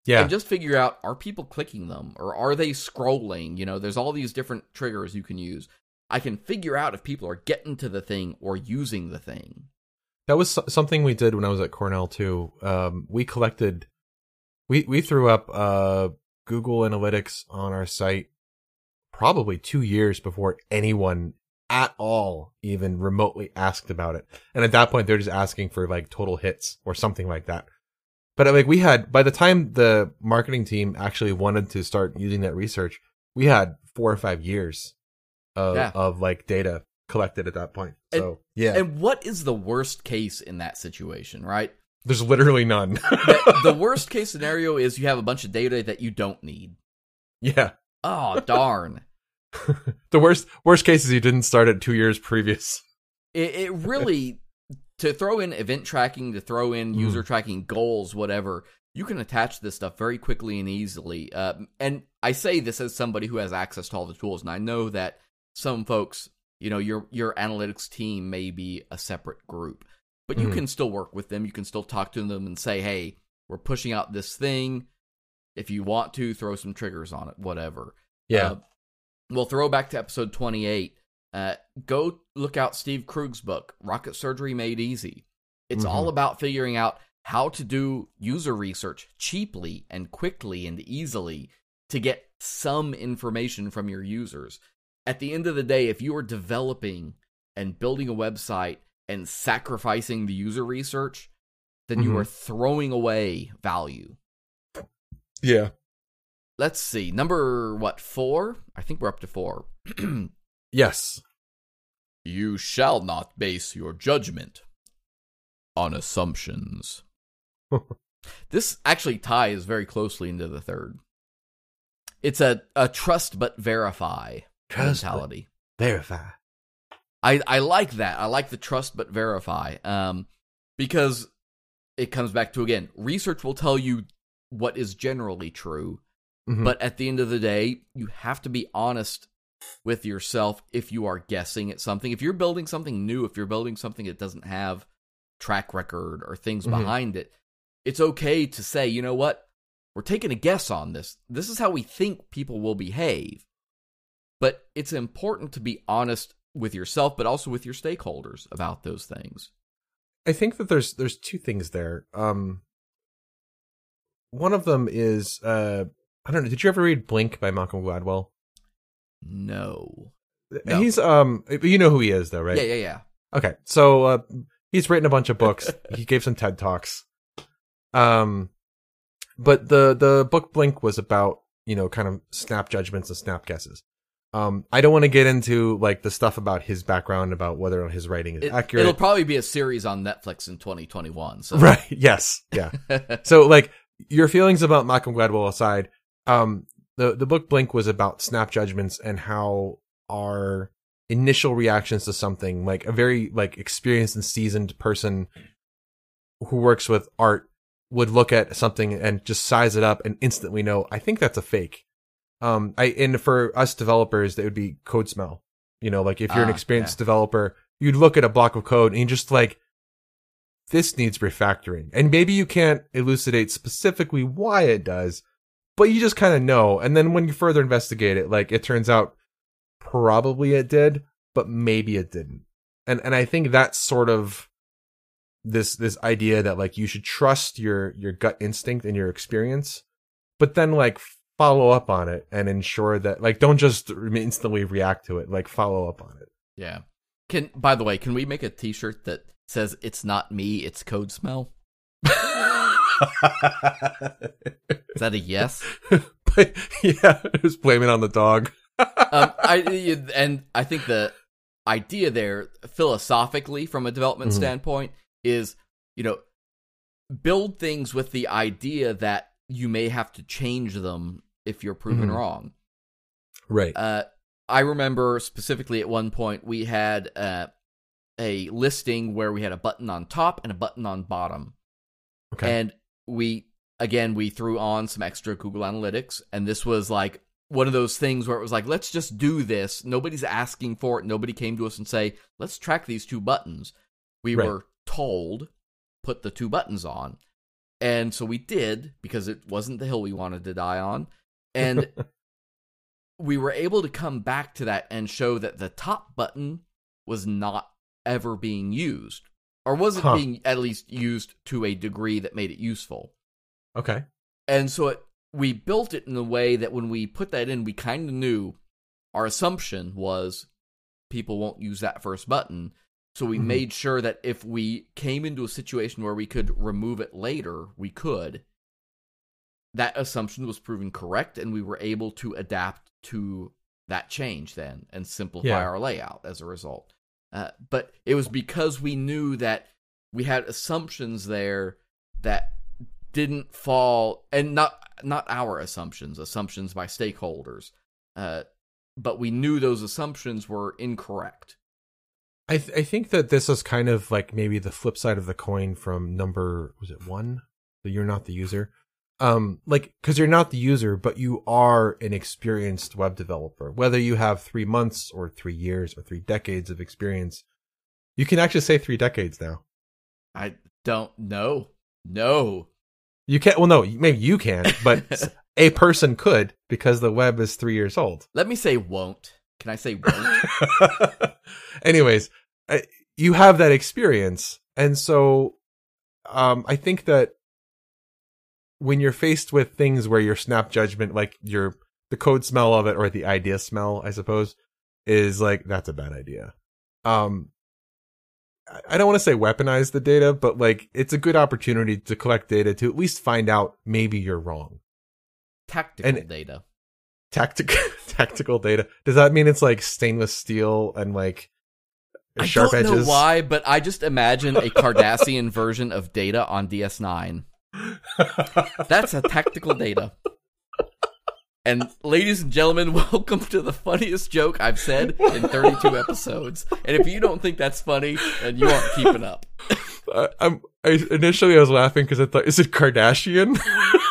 yeah, and just figure out are people clicking them or are they scrolling? You know, there's all these different triggers you can use. I can figure out if people are getting to the thing or using the thing. That was something we did when I was at Cornell too. Um, we collected, we we threw up uh, Google Analytics on our site probably two years before anyone at all even remotely asked about it. And at that point, they're just asking for like total hits or something like that. But uh, like we had by the time the marketing team actually wanted to start using that research, we had four or five years of Yeah. of like data. collected at that point. So yeah, And what is the worst case in that situation, right? there's literally none. the, the worst case scenario is you have a bunch of data that you don't need. yeah, Oh, darn. the worst worst case is you didn't start it two years previous. It, it really, to throw in event tracking, to throw in Mhm. user tracking goals, whatever, you can attach this stuff very quickly and easily. Uh, and I say this as somebody who has access to all the tools, and I know that some folks, you know, your your analytics team may be a separate group, but you Mhm. can still work with them. You can still talk to them and say, "Hey, we're pushing out this thing. If you want to, throw some triggers on it, whatever." Yeah, Uh, we'll throw back to episode 28. Uh, go look out Steve Krug's book, Rocket Surgery Made Easy. It's Mhm. all about figuring out how to do user research cheaply and quickly and easily to get some information from your users. At the end of the day, if you are developing and building a website and sacrificing the user research, then you Mhm. are throwing away value yeah, let's see number what four i think we're up to four yes. you shall not base your judgment on assumptions this actually ties very closely into the third it's a, a trust but verify Trust but- mentality Verify. I, I like that. I like the trust but verify. Um, because it comes back to again, research will tell you what is generally true, Mhm. but at the end of the day, you have to be honest with yourself if you are guessing at something. If you're building something new, if you're building something that doesn't have track record or things Mhm. behind it, it's okay to say, you know what? We're taking a guess on this. This is how we think people will behave. But it's important to be honest with yourself, but also with your stakeholders about those things. I think that there's there's two things there. Um, one of them is uh, I don't know. Did you ever read Blink by Malcolm Gladwell? No. No. He's um, you know who he is though, right? Yeah, yeah, yeah. Okay, so uh, he's written a bunch of books. he gave some TED talks. Um, but the the book Blink was about you know kind of snap judgments and snap guesses. Um, I don't want to get into like the stuff about his background about whether or not his writing is accurate. It'll probably be a series on Netflix in 2021. So. Right? Yes. Yeah. so like your feelings about Malcolm Gladwell aside, um, the the book Blink was about snap judgments and how our initial reactions to something, like a very like experienced and seasoned person who works with art, would look at something and just size it up and instantly know. I think that's a fake. Um, I and for us developers, that would be code smell. You know, like if you're an Ah, experienced developer, you'd look at a block of code and just like this needs refactoring. And maybe you can't elucidate specifically why it does, but you just kind of know. And then when you further investigate it, like it turns out probably it did, but maybe it didn't. And and I think that's sort of this this idea that like you should trust your your gut instinct and your experience, but then like follow up on it and ensure that like don't just instantly react to it, like follow up on it. Yeah. Can by the way, can we make a T-shirt that says "It's not me, it's code smell"? Is that a yes? but yeah, just blame it on the dog. um, I and I think the idea there, philosophically, from a development Mhm. standpoint, is you know build things with the idea that you may have to change them if you're proven Mhm. wrong. Right. Uh, I remember specifically at one point we had uh, a listing where we had a button on top and a button on bottom. Okay. And we again we threw on some extra Google Analytics, and this was like one of those things where it was like, let's just do this. Nobody's asking for it. Nobody came to us and say, let's track these two buttons. We Right. were told put the two buttons on, and so we did because it wasn't the hill we wanted to die on, and we were able to come back to that and show that the top button was not ever being used or wasn't Huh. being at least used to a degree that made it useful. okay. And so it, we built it in a way that when we put that in, we kind of knew our assumption was people won't use that first button. So we Mhm. made sure that if we came into a situation where we could remove it later, we could. That assumption was proven correct, and we were able to adapt to that change then and simplify Yeah. our layout as a result. Uh, but it was because we knew that we had assumptions there that didn't fall, and not not our assumptions, assumptions by stakeholders. Uh, but we knew those assumptions were incorrect. I th- I think that this is kind of like maybe the flip side of the coin from number was it one? So you're not the user. Um, like because you're not the user, but you are an experienced web developer. Whether you have three months or three years or three decades of experience, you can actually say three decades now. I don't know. No. You can't. Well, no, maybe you can, but a person could because the web is three years old. Let me say won't. Can I say won't? Anyways, I, you have that experience, and so um, I think that when you're faced with things where your snap judgment, like your the code smell of it or the idea smell, I suppose, is like that's a bad idea. Um, I- don't want to say weaponize the data, but like it's a good opportunity to collect data to at least find out maybe you're wrong. Tactical And- data. Tactical tactical data. Does that mean it's like stainless steel and like sharp edges? I don't edges? know why, but I just imagine a Cardassian version of data on DS9. That's a tactical data. And ladies and gentlemen, welcome to the funniest joke I've said in 32 episodes. And if you don't think that's funny, then you aren't keeping up. I, I'm I, initially I was laughing because I thought is it Kardashian?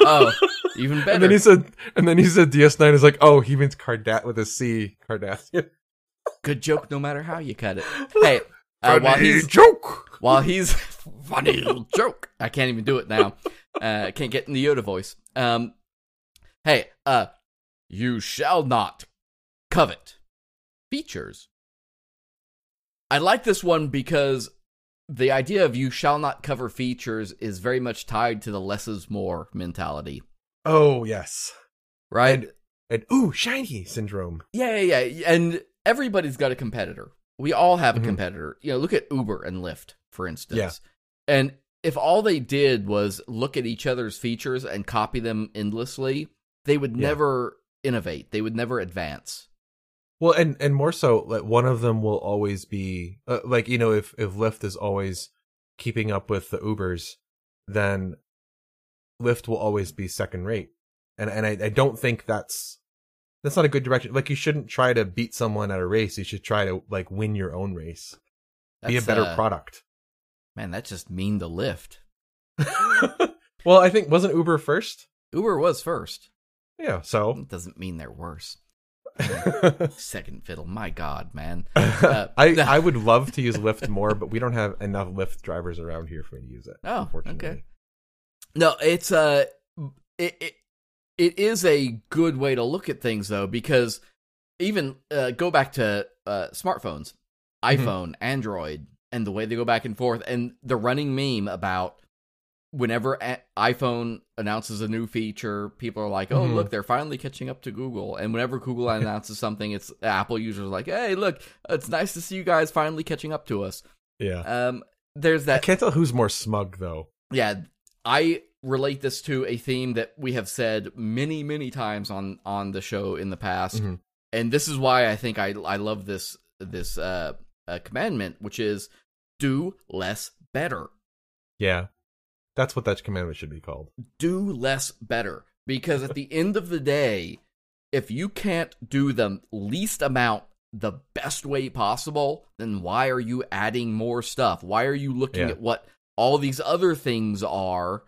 Oh, even better. and then he said, and then he said DS9 is like, oh, he means Cardat with a C, Kardashian. Good joke, no matter how you cut it. Hey, uh, while he's joke. while he's funny little joke, I can't even do it now. Uh, I can't get in the Yoda voice. Um, hey, uh, you shall not covet features. I like this one because the idea of you shall not cover features is very much tied to the less is more mentality, Oh yes, right? and ooh, shiny syndrome. Yeah, yeah, yeah. And everybody's got a competitor. We all have a Mhm. competitor. You know, look at Uber and Lyft, for instance. Yeah. And if all they did was look at each other's features and copy them endlessly, they would Yeah. never innovate. They would never advance. Well, and and more so, like one of them will always be uh, like you know if if Lyft is always keeping up with the Ubers, then Lyft will always be second rate, and and I, I don't think that's that's not a good direction. Like you shouldn't try to beat someone at a race. You should try to like win your own race. be a better uh, product. Man, that's just mean to Lyft. well, I think wasn't Uber first. Uber was first. Yeah, so It doesn't mean they're worse. Second fiddle. My God, man. Uh, I would love to use Lyft more, but we don't have enough Lyft drivers around here for me to use it. Oh, unfortunately. okay. No, it's uh it, it it is a good way to look at things though because even uh, go back to uh, smartphones, Mhm. iPhone, Android, and the way they go back and forth, and the running meme about whenever a- iPhone announces a new feature, people are like, "Oh, Mhm. look, they're finally catching up to Google." And whenever Google announces something, it's Apple users are like, "Hey, look, it's nice to see you guys finally catching up to us." Yeah. Um, there's that. I can't tell who's more smug though. yeah i relate this to a theme that we have said many many times on on the show in the past Mhm. and this is why i think i i love this this uh, uh commandment which is do less better Yeah. That's what that commandment should be called. do less better because at the end of the day if you can't do the least amount the best way possible then why are you adding more stuff why are you looking Yeah. at what all these other things are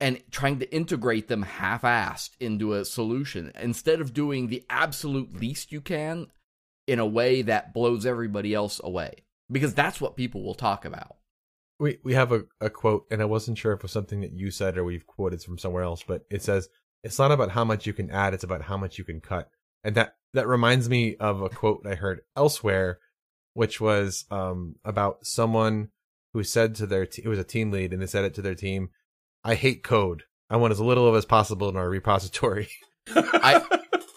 and trying to integrate them half-assed into a solution instead of doing the absolute least you can in a way that blows everybody else away because that's what people will talk about We we have a, a quote, and I wasn't sure if it was something that you said or we've quoted from somewhere else, but it says it's not about how much you can add, it's about how much you can cut. And that that reminds me of a quote I heard elsewhere, which was um about someone who said to their te- it was a team lead, and they said it to their team, "I hate code. I want as little of as possible in our repository." I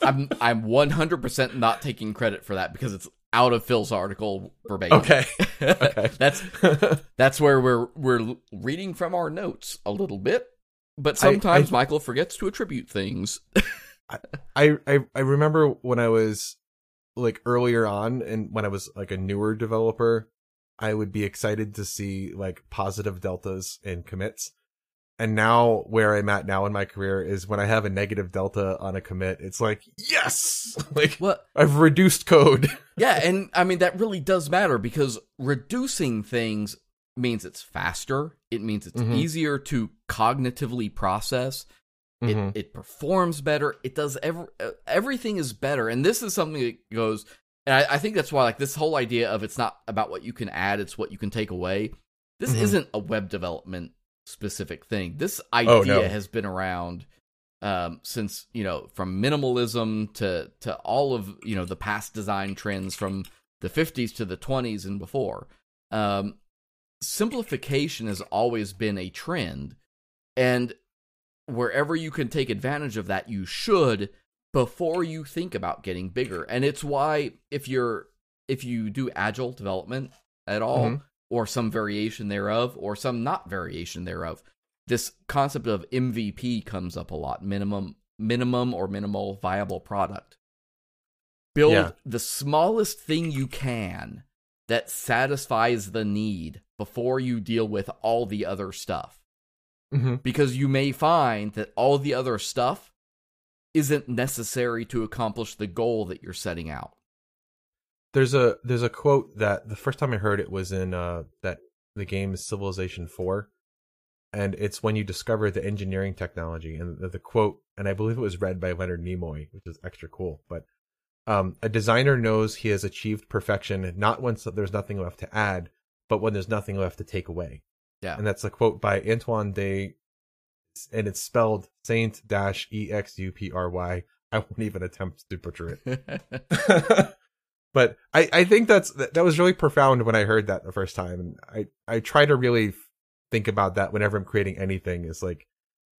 I'm I'm 100% not taking credit for that because it's out of Phil's article verbatim. okay. Okay. that's that's where we're we're reading from our notes a little bit, but sometimes I- Michael forgets to attribute things. I, I I remember when I was like earlier on and when I was like a newer developer, I would be excited to see like positive deltas and commits. And now where I'm at now in my career is when I have a negative delta on a commit, it's like, yes, like What? I've reduced code. Yeah, and I mean that really does matter because reducing things means it's faster. It means it's Mhm. easier to cognitively process. Mhm. It it performs better. It does every, everything is better. And this is something that goes. And I, I think that's why like this whole idea of it's not about what you can add, it's what you can take away. This Mhm. isn't a web development specific thing. This idea Oh, no. has been around um, since you know from minimalism to to all of you know the past design trends from the 50s to the 20s and before. Um, simplification has always been a trend, and wherever you can take advantage of that, you should before you think about getting bigger. And it's why if you're if you do agile development at all, Mhm. Or some variation thereof, or some not variation thereof, this concept of MVP comes up a lot. Minimum minimum or minimal viable product. Build Yeah. the smallest thing you can that satisfies the need before you deal with all the other stuff Mhm. because you may find that all the other stuff isn't necessary to accomplish the goal that you're setting out. There's a there's a quote that the first time I heard it was in uh that the game is Civilization 4 and it's when you discover the engineering technology and the, the quote and I believe it was read by Leonard Nimoy which is extra cool but um a designer knows he has achieved perfection not when there's nothing left to add but when there's nothing left to take away. Yeah. and that's a quote by Antoine de and it's spelled Saint dash E X U P R Y I won't even attempt to butcher it but I, I think that's that, was really profound when I heard that the first time, and I I try to really think about that whenever I'm creating anything. Is like,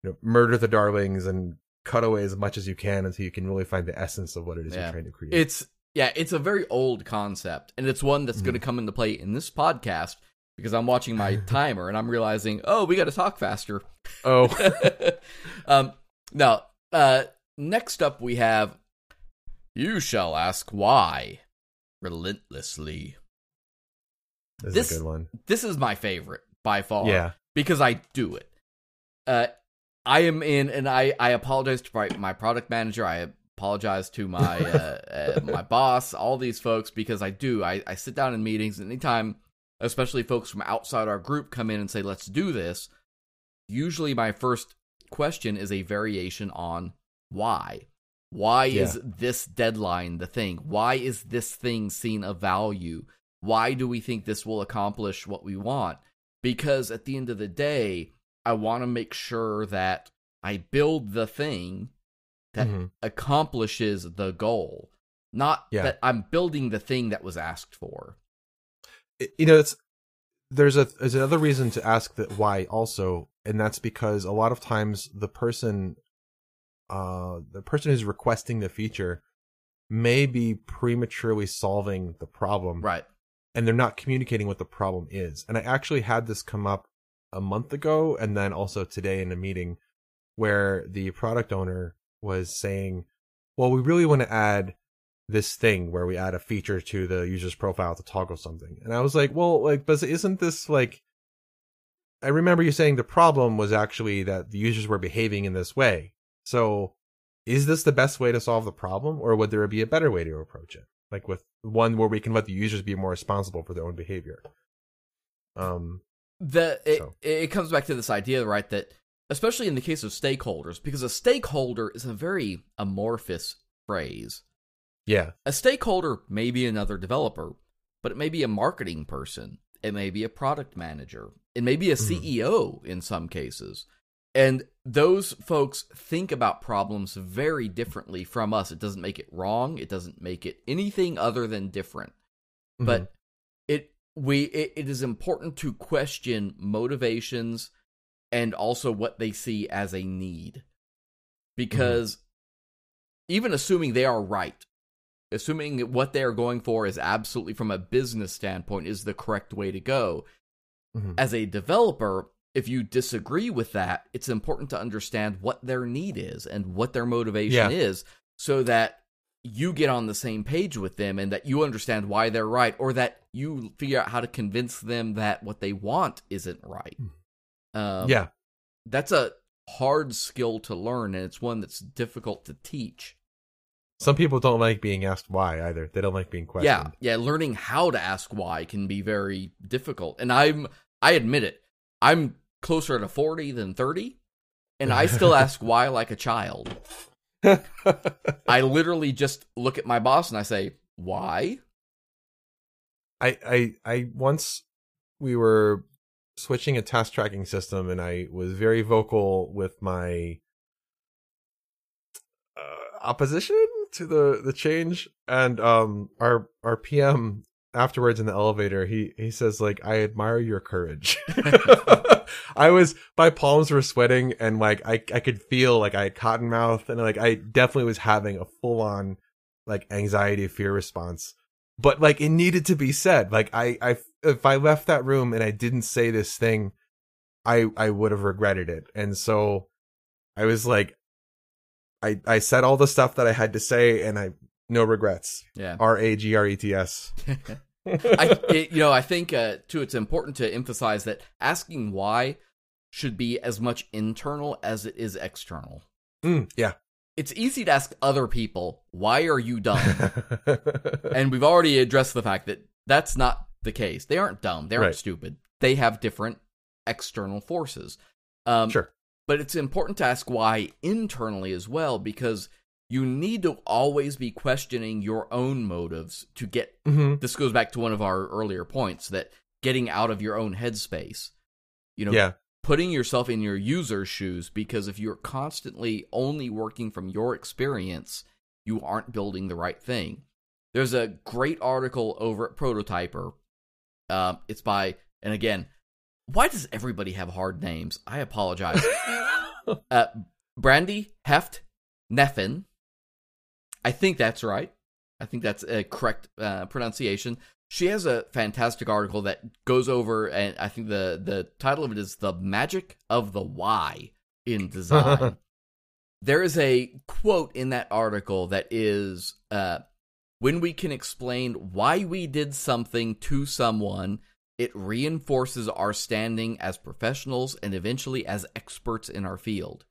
you know, murder the darlings and cut away as much as you can until you can really find the essence of what it is Yeah. you're trying to create. it's yeah, it's a very old concept, and it's one that's going to come into play in this podcast because I'm watching my timer and I'm realizing, oh, we got to talk faster. oh um, now, uh, next up we have, you shall ask why, relentlessly. this, This- is a good one. This is my favorite by far. Yeah, because I do it. Uh, I am in, and I I apologize to my, my product manager. I apologize to my uh, uh, my boss, all these folks, because I do. I I sit down in meetings, and anytime, especially folks from outside our group come in and say, "Let's do this." Usually, my first question is a variation on why. Why is this deadline the thing? Why is this thing seen of value? Why do we think this will accomplish what we want? because at the end of the day, I want to make sure that I build the thing that Mhm. accomplishes the goal, not Yeah. that I'm building the thing that was asked for. You know it's there's a there's another reason to ask that why also, and that's because a lot of times the person uh the person who's requesting the feature may be prematurely solving the problem Right. and they're not communicating what the problem is. And I actually had this come up a month ago and then also today in a meeting where the product owner was saying, well, we really want to add this thing where we add a feature to the user's profile to toggle something. And I was like, well, like, but isn't this like, I remember you saying the problem was actually that the users were behaving in this way. So is this the best way to solve the problem or would there be a better way to approach it? Like with one where we can let the users be more responsible for their own behavior. Um, The it, So. it comes back to this idea, right? That especially in the case of stakeholders, because a stakeholder is a very amorphous phrase. yeah, A stakeholder may be another developer, but it may be a marketing person. It may be a product manager. It may be a. CEO in some cases. And those folks think about problems very differently from us. It doesn't make it wrong. It doesn't make it anything other than different. Mhm. But it we it, it is important to question motivations and also what they see as a need. Because even assuming they are right, assuming what they are going for is absolutely from a business standpoint is the correct way to go, Mhm. as a developer, if you disagree with that, it's important to understand what their need is and what their motivation Yeah. is so that you get on the same page with them and that you understand why they're right or that you figure out how to convince them that what they want isn't right. Um, yeah. That's a hard skill to learn and it's one that's difficult to teach. Some people don't like being asked why either. They don't like being questioned. Yeah, yeah, learning how to ask why can be very difficult. And I'm I admit it. I'm closer to 40 than 30 and I still ask why like a child. I literally just look at my boss and I say, "Why?" I I I once we were switching a task tracking system and I was very vocal with my uh, opposition to the the change and um our our PM afterwards in the elevator he he says like I admire your courage. I was my palms were sweating and like I I could feel like I had cotton mouth and like I definitely was having a full on like anxiety fear response. But like it needed to be said. Like I I if I left that room and I didn't say this thing, I I would have regretted it. And so I was like I I said all the stuff that I had to say and I no regrets. Yeah. R A G R E T S. I, it, you know, I think uh, too. It's important to emphasize that asking why should be as much internal as it is external. Mm, yeah. It's easy to ask other people, "Why are you dumb?" and we've already addressed the fact that that's not the case. They aren't dumb. They aren't Right. stupid. They have different external forces. Um, sure. But it's important to ask why internally as well, because you need to always be questioning your own motives to get hmm this goes back to one of our earlier points that getting out of your own headspace you know Yeah. putting yourself in your user's shoes because if you're constantly only working from your experience you aren't building the right thing. There's a great article over at Prototypr um, it's by and again why does everybody have hard names? I apologize. Uh, brandy heft neffen i think that's right I think that's a correct uh, pronunciation. She has a fantastic article that goes over, and I think the the title of it is "The Magic of the Why in Design." there is a quote in that article that is, uh, "When we can explain why we did something to someone, it reinforces our standing as professionals and eventually as experts in our field."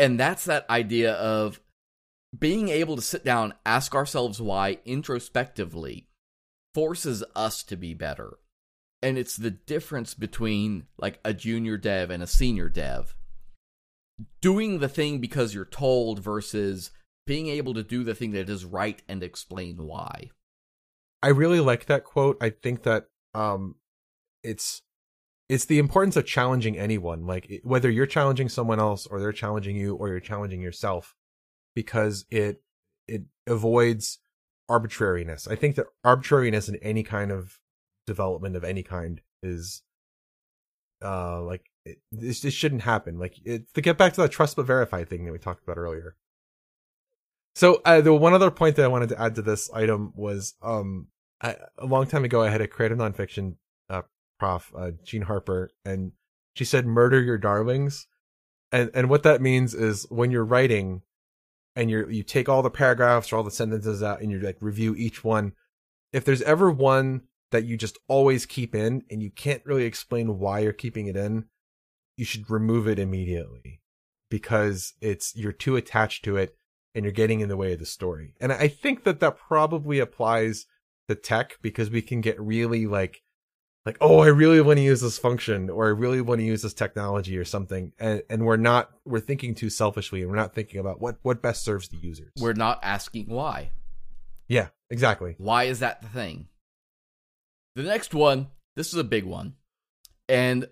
And that's that idea of being able to sit down, ask ourselves why introspectively forces us to be better. And it's the difference between like a junior dev and a senior dev. Doing the thing because you're told versus being able to do the thing that is right and explain why. I really like that quote. I think that um it's it's the importance of challenging anyone, like whether you're challenging someone else or they're challenging you or you're challenging yourself because it it avoids arbitrariness. I think that arbitrariness in any kind of development of any kind is uh like it, this shouldn't happen. Like it, to get back to that trust but verify thing that we talked about earlier. So uh, the one other point that I wanted to add to this item was um I, a long time ago I had a creative nonfiction uh, prof uh, Jean Harper and she said murder your darlings and and what that means is when you're writing and you're you take all the paragraphs or all the sentences out and you like review each one if there's ever one that you just always keep in and you can't really explain why you're keeping it in you should remove it immediately because it's you're too attached to it and you're getting in the way of the story. And I think that that probably applies to tech because we can get really like like oh I really want to use this function or I really want to use this technology or something and and we're not we're thinking too selfishly and we're not thinking about what what best serves the users. We're not asking why. yeah, exactly. Why is that the thing? The next one, this is a big one. And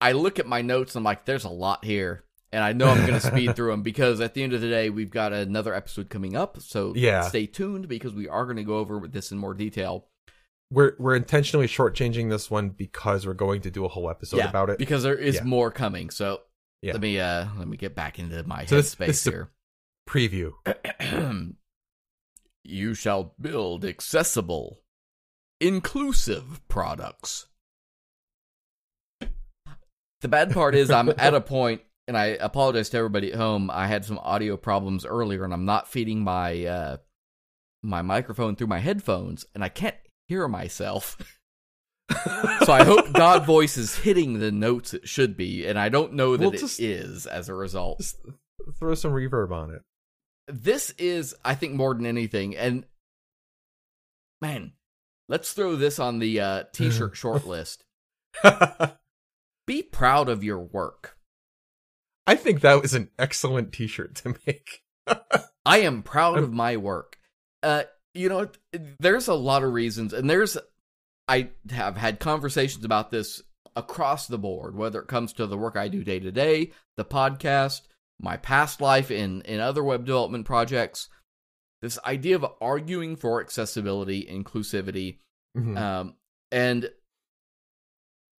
I look at my notes and I'm like, there's a lot here. And I know I'm going to speed through them because at the end of the day, we've got another episode coming up. So Yeah. stay tuned because we are going to go over this in more detail. We're we're intentionally shortchanging this one because we're going to do a whole episode yeah, about it. because there is Yeah. more coming. So Yeah. let me uh let me get back into my So this- headspace this here. Preview. you shall build accessible, inclusive products. The bad part is I'm at a point and I apologize to everybody at home. I had some audio problems earlier, and I'm not feeding my uh, my microphone through my headphones, and I can't hear myself. so I hope God voice is hitting the notes it should be, and I don't know that Well, it just- is as a result. Throw some reverb on it. This is, I think, more than anything, and man, let's throw this on the uh, t-shirt short list. Be proud of your work. I think that was an excellent T-shirt to make. I am proud of my work. Uh, you know, there's a lot of reasons, and there's I have had conversations about this across the board, whether it comes to the work I do day to day, the podcast, my past life in in other web development projects. This idea of arguing for accessibility, inclusivity, Mhm. um, and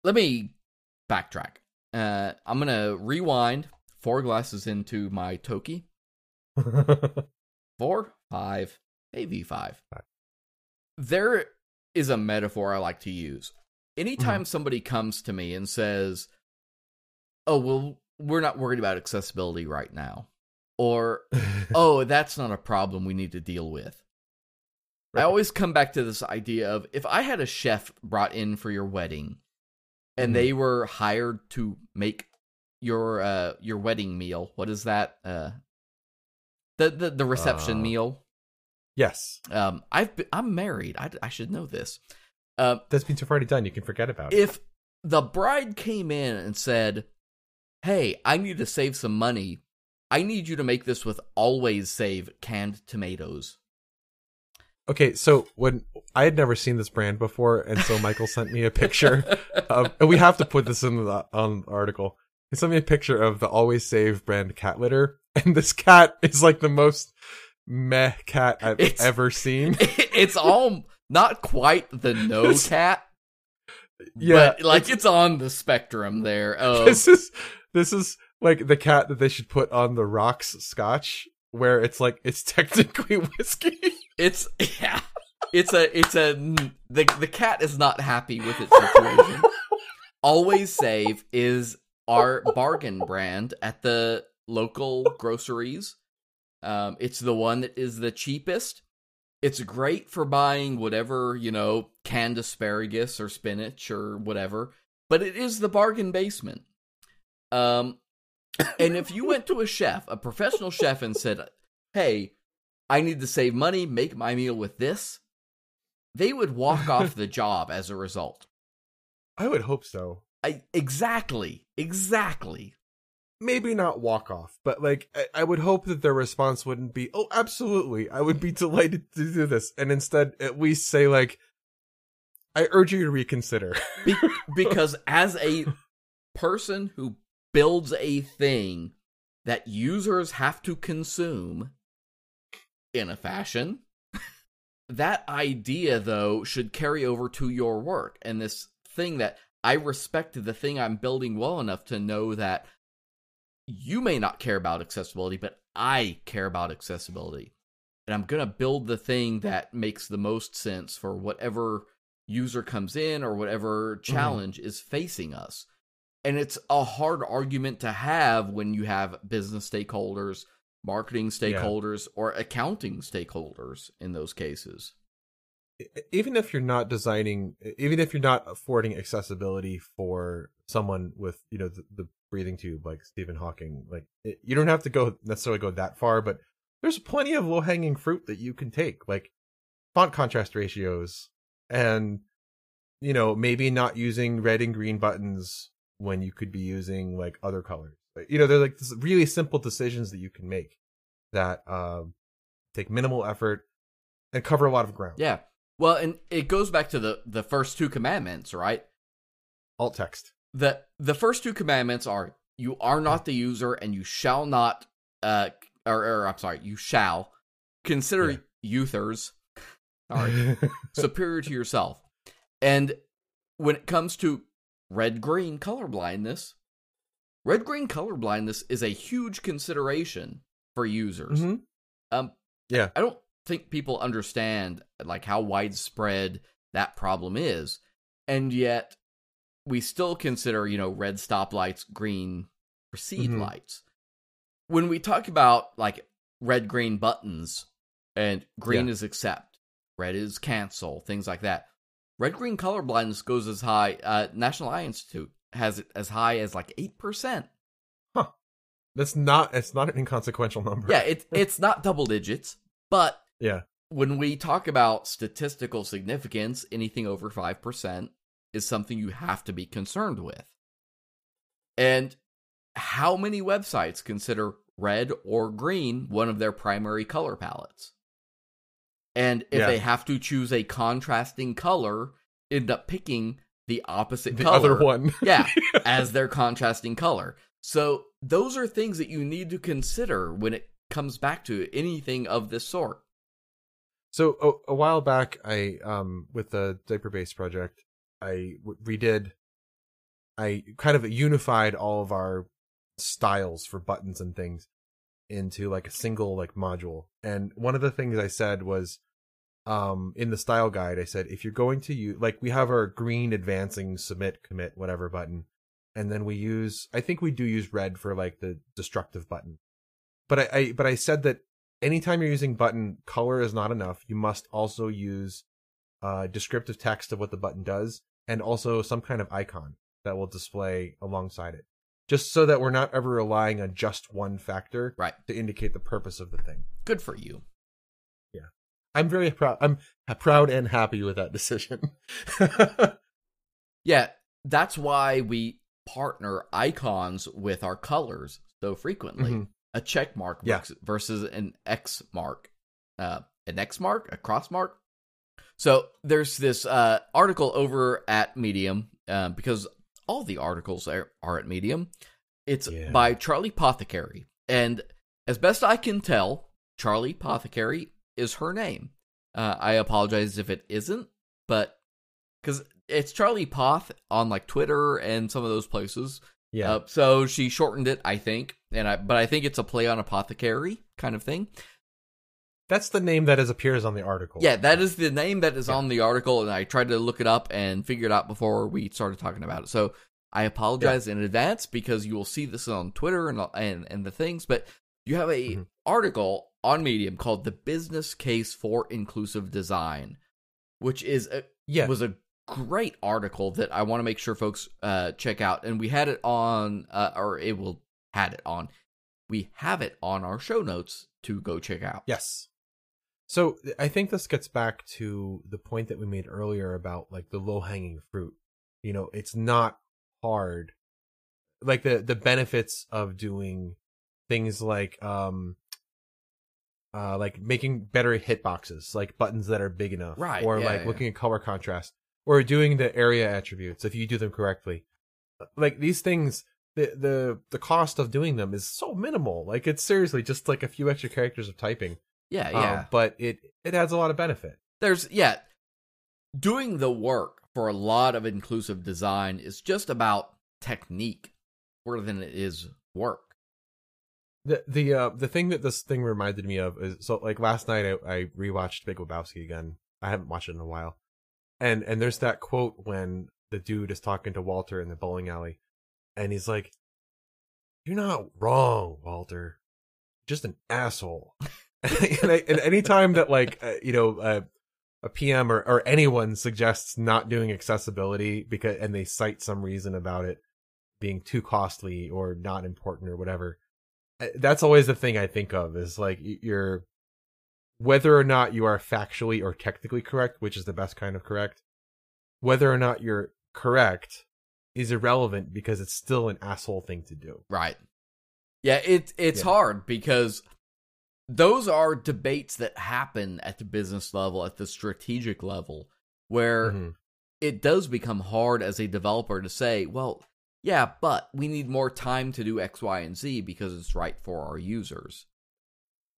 let me backtrack. Uh, I'm gonna rewind four glasses into my Toki. Four, five, five. Five. There is a metaphor I like to use. Anytime Mm-hmm. somebody comes to me and says, "Oh, well, we're not worried about accessibility right now," or "Oh, that's not a problem we need to deal with," I always come back to this idea of if I had a chef brought in for your wedding, and Mhm. they were hired to make your uh your wedding meal. What is that? Uh, the the the reception Uh, meal. Yes, Um, I've been, I'm married. I, I should know this. Uh, that's means you've already done. You can forget about it. if the bride came in and said, "Hey, I need to save some money. I need you to make this with always save canned tomatoes." Okay, so when I had never seen this brand before, and so Michael sent me a picture of, and we have to put this in the on the article. He sent me a picture of the Always Save brand cat litter, and this cat is like the most meh cat I've It's- ever seen. it's all not quite the no cat, Yeah, but like it's, on the spectrum there. Of, this is this is like the cat that they should put on the rocks scotch, where it's like it's technically whiskey. It's yeah. It's a it's a the the cat is not happy with its situation. Always Save is our bargain brand at the local groceries. Um, it's the one that is the cheapest. It's great for buying whatever, you know, canned asparagus or spinach or whatever, but it is the bargain basement. Um, and if you went to a chef, a professional chef, and said, "Hey, I need to save money, make my meal with this," they would walk off the job as a result. I would hope so. I, exactly, exactly. Maybe not walk off, but like I, I would hope that their response wouldn't be, "Oh, absolutely, I would be delighted to do this," and instead at least say like, "I urge you to reconsider." Be- because as a person who builds a thing that users have to consume in a fashion, that idea though should carry over to your work and this thing that I respect the thing I'm building well enough to know that you may not care about accessibility, but I care about accessibility. And I'm going to build the thing that makes the most sense for whatever user comes in or whatever mm-hmm. challenge is facing us. And it's a hard argument to have when you have business stakeholders, marketing stakeholders, or accounting stakeholders in those cases. even if you're not designing, even if you're not affording accessibility for someone with you know the, the breathing tube like Stephen Hawking, like it, you don't have to go necessarily go that far, but there's plenty of low hanging fruit that you can take, like font contrast ratios, and you know maybe not using red and green buttons when you could be using like other colors. You know, they're like this really simple decisions that you can make that um, take minimal effort and cover a lot of ground. Yeah. Well, and it goes back to the the first two commandments, right? alt text. The the first two commandments are you are not the user and you shall not uh or, or I'm sorry, you shall consider Yeah. users sorry superior to yourself. And when it comes to red green color blindness, red green color blindness is a huge consideration for users. Mhm. Um Yeah. I don't think people understand like how widespread that problem is. And yet we still consider, you know, red stoplights, green or seed Mhm. lights. When we talk about like red green buttons and green Yeah. is accept, red is cancel, things like that. Red green color blindness goes as high. Uh, National Eye Institute has it as high as like eight percent. Huh. That's not. It's not an inconsequential number. Yeah, it's it's not double digits, but Yeah. when we talk about statistical significance, anything over 5% is something you have to be concerned with. And how many websites consider red or green one of their primary color palettes? And if Yeah. they have to choose a contrasting color, end up picking the opposite The color other one. yeah, as their contrasting color. So those are things that you need to consider when it comes back to anything of this sort. So a, a while back, I um with the diaper base project, I redid. I kind of unified all of our styles for buttons and things into like a single like module. And one of the things I said was, um, in the style guide, I said if you're going to use like we have our green advancing submit commit whatever button, and then we use I think we do use red for like the destructive button. But I, I but I said that anytime you're using button color is not enough you must also use uh descriptive text of what the button does and also some kind of icon that will display alongside it just so that we're not ever relying on just one factor Right. to indicate the purpose of the thing Good for you. Yeah, I'm very proud i'm proud and happy with that decision Yeah, that's why we partner icons with our colors so frequently. Mhm. A check mark Yeah. versus- versus an X mark. Uh, an X mark? A cross mark? So there's this uh, article over at Medium, uh, because all the articles are, are at Medium. It's Yeah. by Charlie Pothecary. And as best I can tell, Charlie Pothecary is her name. Uh, I apologize if it isn't, but because it's Charlie Poth on like Twitter and some of those places. yeah Uh, so she shortened it, I think, and I but I think it's a play on apothecary kind of thing. That's the name that is appears on the article Yeah, that is the name that is Yeah. on the article, and I tried to look it up and figure it out before we started talking about it. So I apologize in advance because you will see this on Twitter and and and the things, but you have a Mhm. article on Medium called "The Business Case for Inclusive Design," which is a, yeah was a great article that I want to make sure folks uh, check out. And we had it on, uh, or it will had it on. We have it on our show notes to go check out. Yes. So I think this gets back to the point that we made earlier about like the low hanging fruit. You know, it's not hard. Like the the benefits of doing things like um uh like making better hitboxes, like buttons that are big enough. Right, Or yeah, like yeah. looking at color contrast. Or doing the ARIA attributes if you do them correctly. Like these things the the the cost of doing them is so minimal. Like it's seriously just like a few extra characters of typing. Yeah, Um, yeah. but it it adds a lot of benefit. There's yeah, doing the work for a lot of inclusive design is just about technique more than it is work. The the uh the thing that this thing reminded me of is so like last night I, I rewatched Big Lebowski again. I haven't watched it in a while. And and there's that quote when the dude is talking to Walter in the bowling alley and he's like You're not wrong, Walter. Just an asshole. and, I, and anytime that like uh, you know uh, a PM or, or anyone suggests not doing accessibility because and they cite some reason about it being too costly or not important or whatever uh, that's always the thing I think of is like you're whether or not you are factually or technically correct, which is the best kind of correct, whether or not you're correct is irrelevant because it's still an asshole thing to do. Right. Yeah, it it's Yeah. hard because those are debates that happen at the business level, at the strategic level, where Mhm. it does become hard as a developer to say, well, yeah, but we need more time to do X, Y, and Z because it's right for our users.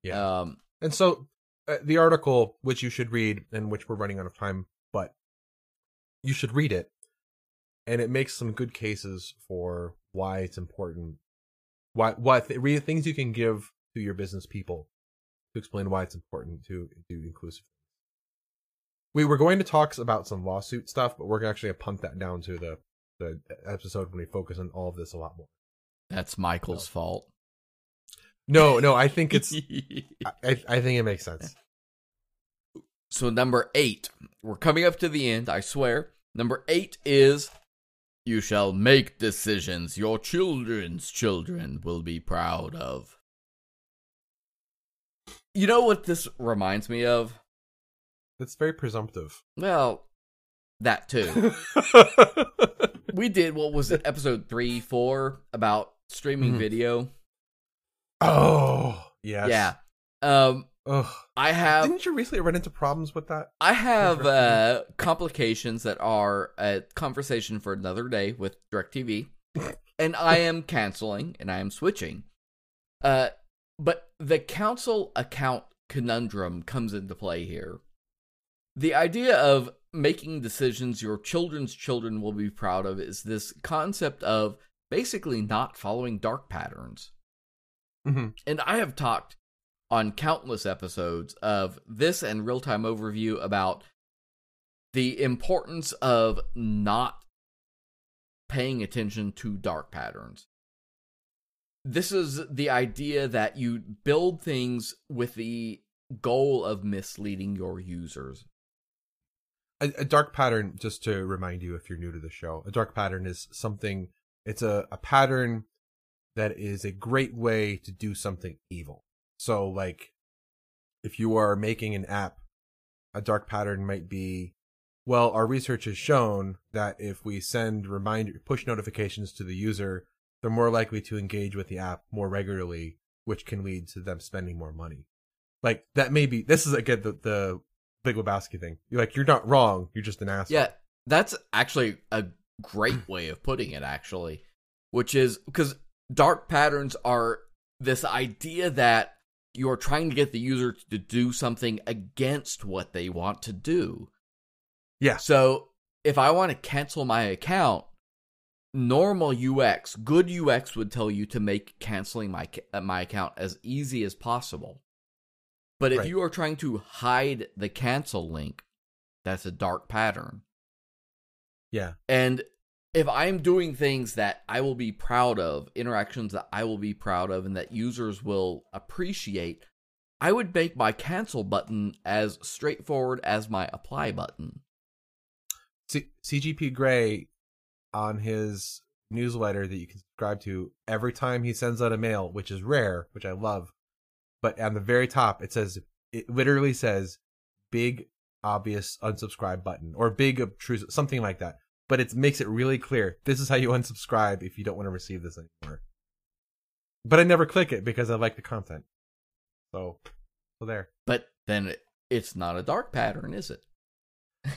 Yeah. Um, And so uh, the article, which you should read, and which we're running out of time, but you should read it, and it makes some good cases for why it's important. Why what th- things you can give to your business people to explain why it's important to do inclusive. We were going to talk about some lawsuit stuff, but we're actually gonna punt that down to the the episode when we focus on all of this a lot more. That's Michael's fault. No, no, I think it's. I, I think it makes sense. so number eight, we're coming up to the end. I swear. Number eight is, you shall make decisions your children's children will be proud of. You know what this reminds me of? It's very presumptive. Well, that too. we did what was it, episode three, four about streaming Mhm. video. oh, yes. Yeah. Um, Ugh. I have Didn't you recently run into problems with that? I have uh, complications that are a conversation for another day with DirecTV, and I am canceling and I am switching. Uh, but the council account conundrum comes into play here. The idea of making decisions your children's children will be proud of is this concept of basically not following dark patterns. Mhm. And I have talked on countless episodes of this and real time overview about the importance of not paying attention to dark patterns. This is the idea that you build things with the goal of misleading your users. A, a dark pattern, just to remind you if you're new to the show, a dark pattern is something, it's a, a pattern that is a great way to do something evil. So, like, if you are making an app, a dark pattern might be, well, our research has shown that if we send reminder push notifications to the user, they're more likely to engage with the app more regularly, which can lead to them spending more money. Like that may be this is again the the Big Lebowski thing. You're like you're not wrong, you're just an asshole. Yeah, that's actually a great way of putting it, actually, which is because dark patterns are this idea that you're trying to get the user to do something against what they want to do. Yeah. So if I want to cancel my account, normal UX, good UX would tell you to make canceling my my account as easy as possible. But if Right. you are trying to hide the cancel link, that's a dark pattern. Yeah. And if I'm doing things that I will be proud of, interactions that I will be proud of, and that users will appreciate, I would make my cancel button as straightforward as my apply button. C- CGP Grey on his newsletter that you can subscribe to every time he sends out a mail, which is rare, which I love. But on the very top, it says it literally says big obvious unsubscribe button or big obtrusive something like that. But it makes it really clear. This is how you unsubscribe if you don't want to receive this anymore. But I never click it because I like the content. So, so there. But then it's not a dark pattern, is it?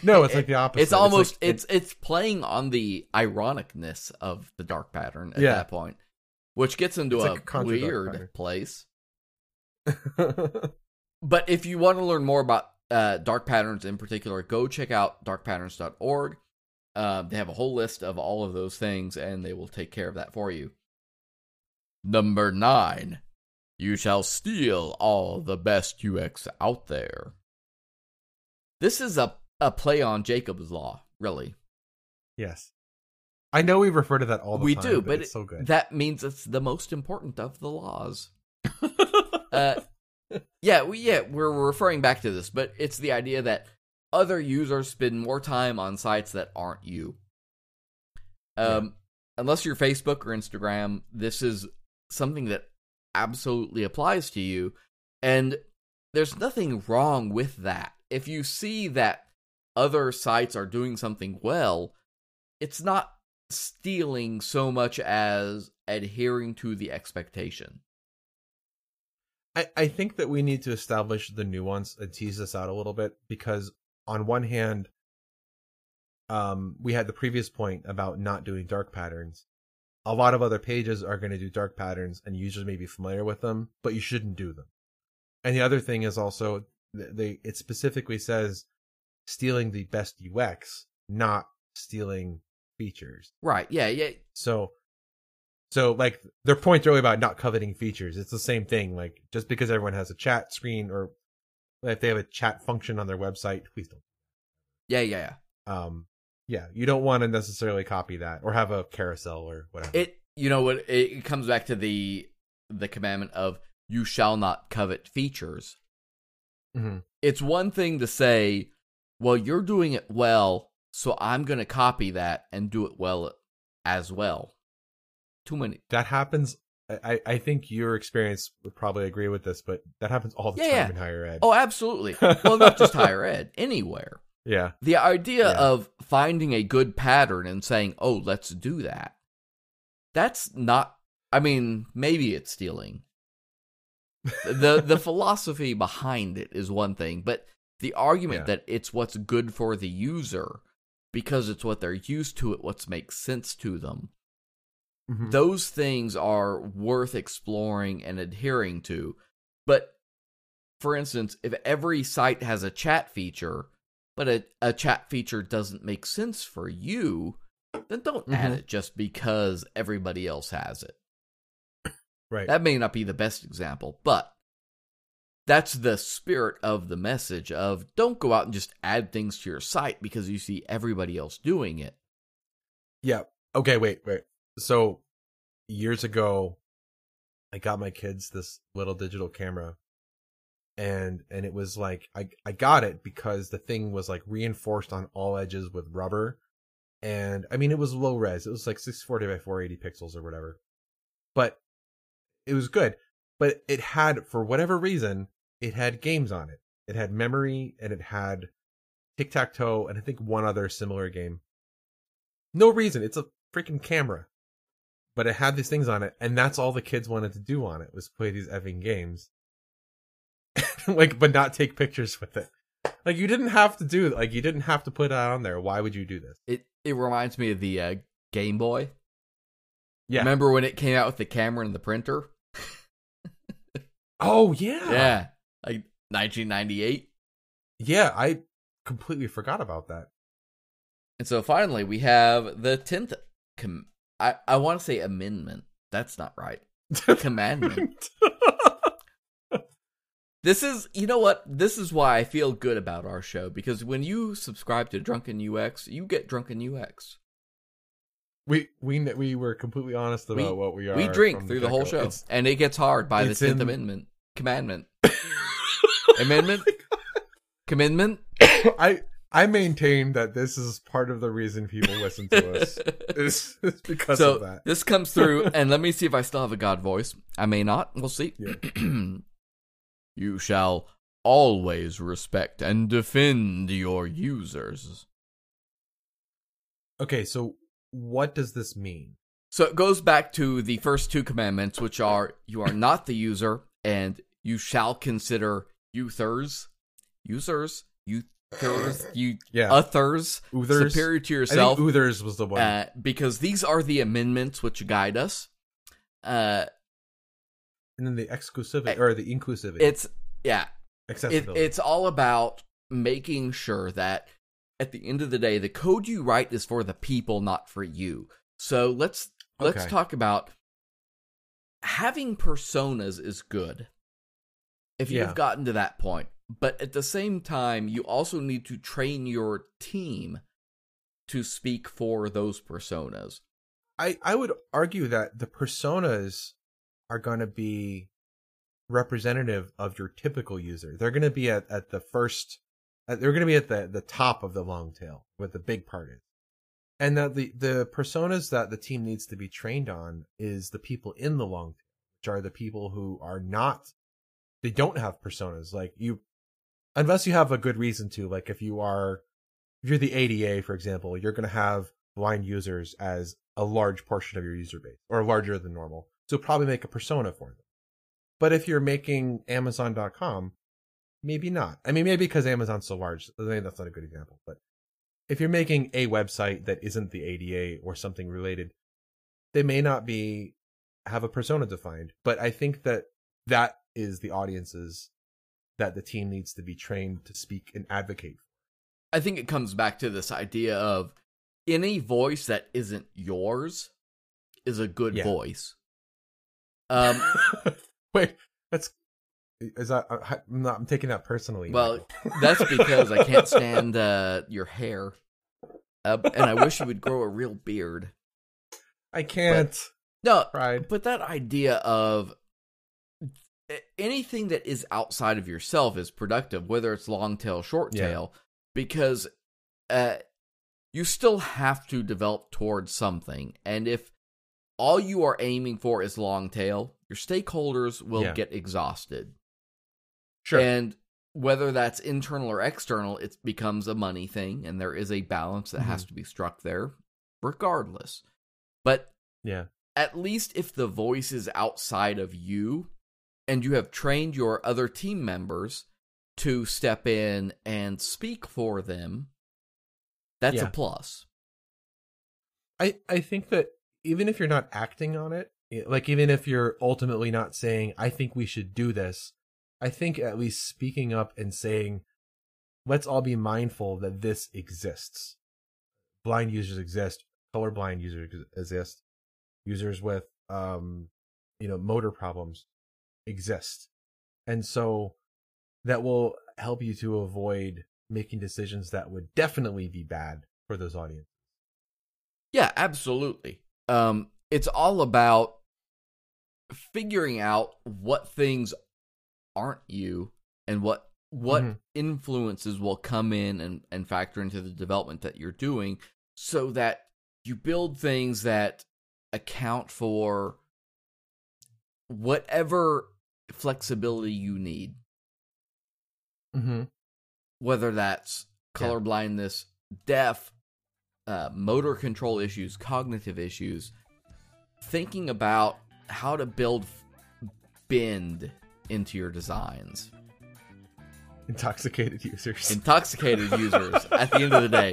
No, it's like the opposite. It's almost like- it's it's playing on the ironicness of the dark pattern at Yeah. that point, which gets into It's a like a weird place. But if you want to learn more about uh, dark patterns in particular, go check out darkpatterns.org. Uh, they have a whole list of all of those things, and they will take care of that for you. Number nine, you shall steal all the best UX out there. This is a, a play on Jakob's Law, really. yes. I know we refer to that all the we time. do, but it's it- so good. that means it's the most important of the laws. uh, yeah, we yeah we're referring back to this, but it's the idea that other users spend more time on sites that aren't you. Um, unless you're Facebook or Instagram, this is something that absolutely applies to you, and there's nothing wrong with that. If you see that other sites are doing something well, it's not stealing so much as adhering to the expectation. I, I think that we need to establish the nuance and tease this out a little bit because on one hand, um, we had the previous point about not doing dark patterns. A lot of other pages are going to do dark patterns and users may be familiar with them, but you shouldn't do them. And the other thing is also they it specifically says stealing the best UX, not stealing features. Right. Yeah, yeah. So, so like their point really about not coveting features, it's the same thing. Like just because everyone has a chat screen or if they have a chat function on their website, please don't. Yeah, yeah, yeah. Um, yeah, you don't want to necessarily copy that or have a carousel or whatever. It you know what? It, comes back to the the commandment of you shall not covet features. hmm It's one thing to say, well, you're doing it well, so I'm going to copy that and do it well as well. Too many. That happens. I, I- think your experience would probably agree with this, but that happens all the Yeah, time in higher ed. Oh, absolutely. Well, not just higher ed, anywhere. yeah. The idea Yeah. of finding a good pattern and saying, "Oh, let's do that." That's not I mean, maybe it's stealing. the the philosophy behind it is one thing, but the argument Yeah. that it's what's good for the user because it's what they're used to, it what makes sense to them. Mhm. Those things are worth exploring and adhering to. But for instance, if every site has a chat feature, but a, a chat feature doesn't make sense for you, then don't add Mhm. it just because everybody else has it. Right. That may not be the best example, but that's the spirit of the message of don't go out and just add things to your site because you see everybody else doing it. Yeah. Okay, wait, wait. So years ago I got my kids this little digital camera and and it was like I I got it because the thing was like reinforced on all edges with rubber. And I mean it was low res. It was like 640 by 480 pixels or whatever. But it was good. But it had for whatever reason, it had games on it. It had memory and it had tic-tac-toe and I think one other similar game. No reason. It's a freaking camera. But it had these things on it, and that's all the kids wanted to do on it was play these effing games. like, but not take pictures with it. Like you didn't have to do like you didn't have to put it on there. Why would you do this? It it reminds me of the uh, Game Boy. Yeah. Remember when it came out with the camera and the printer? Oh yeah. Yeah. Like 1998. Yeah, I completely forgot about that. And so finally we have the 10th com- I I want to say amendment. That's not right. Commandment. This is, you know what? This is why I feel good about our show because when you subscribe to Drunken UX, you get Drunken UX. we we we were completely honest about We- what we are. We drink through the whole show, It's- and it gets hard by the Tenth in- Amendment commandment. Amendment? Oh Commitment? I I maintain that this is part of the reason people listen to us. is, is because so of that. this comes through, and let me see if I still have a God voice. I may not. We'll see. you shall always respect and defend your users. Okay, so what does this mean? So it goes back to the first two commandments, which are you are not the user, and you shall consider users, users, users, you Yeah. Uthers. superior to I yourself, think Uthers was the one. uh, because these are the amendments which guide us. Uh, and then the exclusivity or the inclusivity. it's yeah, it, accessibility. it's all about making sure that at the end of the day, the code you write is for the people, not for you. So let's let's Okay. talk about having personas is good if you've gotten to that point. But at the same time, you also need to train your team to speak for those personas. I I would argue that the personas are going to be representative of your typical user. They're going to be at, at the first uh, they're going to be at the the top of the long tail where the big part is. And that the the personas that the team needs to be trained on is the people in the long tail, which are the people who are not they don't have personas like you unless you have a good reason to like if you are if you're the ADA for example, you're going to have blind users as a large portion of your user base or larger than normal. So probably make a persona for them. But if you're making Amazon.com, maybe not. I mean, maybe because Amazon's so large. That's not a good example. But if you're making a website that isn't the ADA or something related, they may not be have a persona defined. But I think that that is the audiences that the team needs to be trained to speak and advocate. I think it comes back to this idea of any voice that isn't yours is a good Yeah. voice. Um, Wait, that's is that I'm not I'm taking that personally. Well, that's because I can't stand uh, your hair, uh, and I wish you would grow a real beard. I can't. No, Pride. but that idea of anything that is outside of yourself is productive, whether it's long tail, short Yeah. tail, because uh, you still have to develop towards something. And if all you are aiming for is long tail, your stakeholders will Yeah. get exhausted. Sure. And whether that's internal or external, it becomes a money thing, and there is a balance that has to be struck there, regardless. But yeah. at least if the voice is outside of you and you have trained your other team members to step in and speak for them, that's Yeah. a plus. I I think that even if you're not acting on it, like even if you're ultimately not saying I think we should do this, I think at least speaking up and saying let's all be mindful that this exists. Blind users exist, colorblind users exist, users with um you know motor problems exist. And so that will help you to avoid making decisions that would definitely be bad for those audiences. Yeah, absolutely. Um, it's all about figuring out what things aren't you and what what Mhm. influences will come in and, and factor into the development that you're doing so that you build things that account for whatever flexibility you need Mm-hmm. whether that's color blindness, deaf, uh, motor control issues, cognitive issues, thinking about how to build bend into your designs. Intoxicated users. Intoxicated users at the end of the day.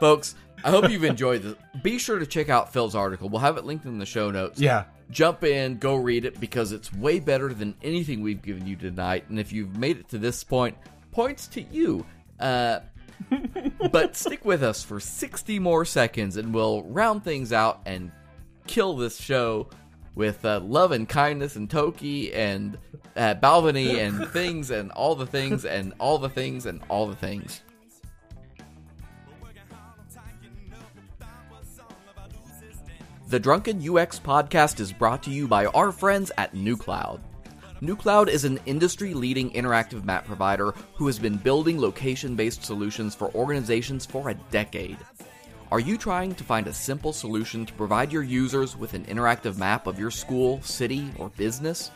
Folks, I hope you've enjoyed this. Be sure to check out Phil's article. We'll have it linked in the show notes. yeah. Jump in, go read it because it's way better than anything we've given you tonight. And if you've made it to this point, points to you. Uh, but stick with us for 60 more seconds and we'll round things out and kill this show with uh, love and kindness and Toki and uh, Balvenie and things and all the things and all the things and all the things. The Drunken UX podcast is brought to you by our friends at nuCloud. nuCloud is an industry leading interactive map provider who has been building location based solutions for organizations for a decade. Are you trying to find a simple solution to provide your users with an interactive map of your school, city, or business?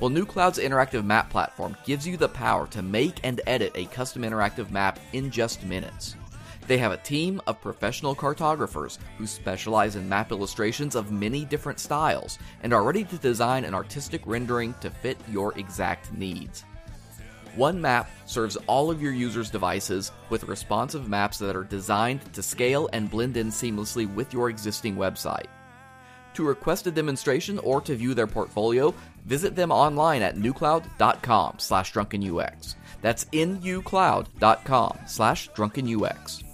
Well, nuCloud's interactive map platform gives you the power to make and edit a custom interactive map in just minutes. They have a team of professional cartographers who specialize in map illustrations of many different styles and are ready to design an artistic rendering to fit your exact needs. One map serves all of your users' devices with responsive maps that are designed to scale and blend in seamlessly with your existing website. To request a demonstration or to view their portfolio, visit them online at nucloud.com slash drunkenux. That's nucloud.com slash drunkenux.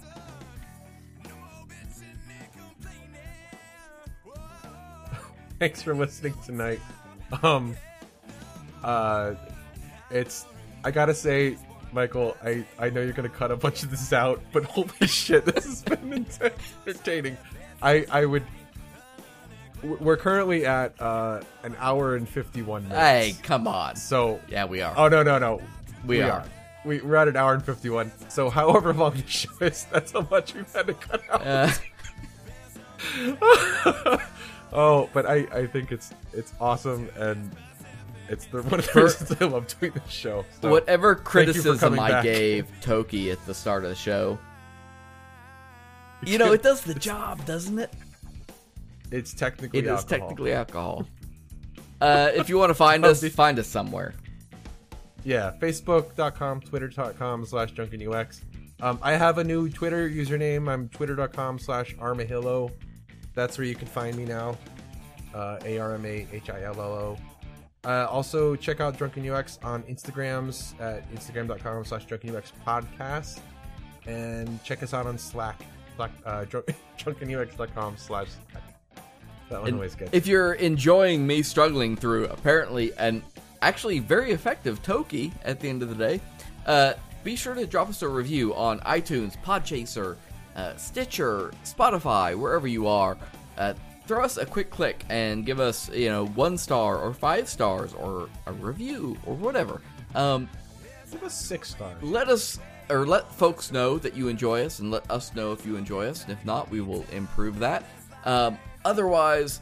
Thanks for listening tonight. Um, uh, it's I gotta say, Michael, I I know you're gonna cut a bunch of this out, but holy shit, this has been entertaining. I I would. We're currently at uh an hour and fifty one minutes. Hey, come on. So Yeah, we are. oh no no no We are. We, we're at an hour and 51 so however long the show is that's how much we've had to cut out Uh, Oh, but I, I think it's it's awesome and it's the one of the reasons I love doing this show. So, whatever criticism I back. gave Toki at the start of the show, you know, it does the job, doesn't it? it's technically alcohol. It is technically alcohol. Uh, if you want to find us, find us somewhere. yeah. Facebook.com, Twitter.com slash DrunkenUX. Um, I have a new Twitter username. I'm Twitter.com slash Armahillo. That's where you can find me now. Uh, A R M A H I L L O. Uh, also, check out Drunken UX on Instagrams at Instagram.com slash Drunken UX podcast. And check us out on Slack. Slack uh, drunk, drunkenux.com slash Slack. That one And always gets if you're enjoying me struggling through apparently an actually very effective Toki at the end of the day, uh, be sure to drop us a review on iTunes, Podchaser, uh, Stitcher, Spotify, wherever you are. Uh, throw us a quick click and give us, you know, one star or five stars or a review or whatever. Um, Give us six stars. let us or let folks know that you enjoy us and let us know if you enjoy us and if not we will improve that um, otherwise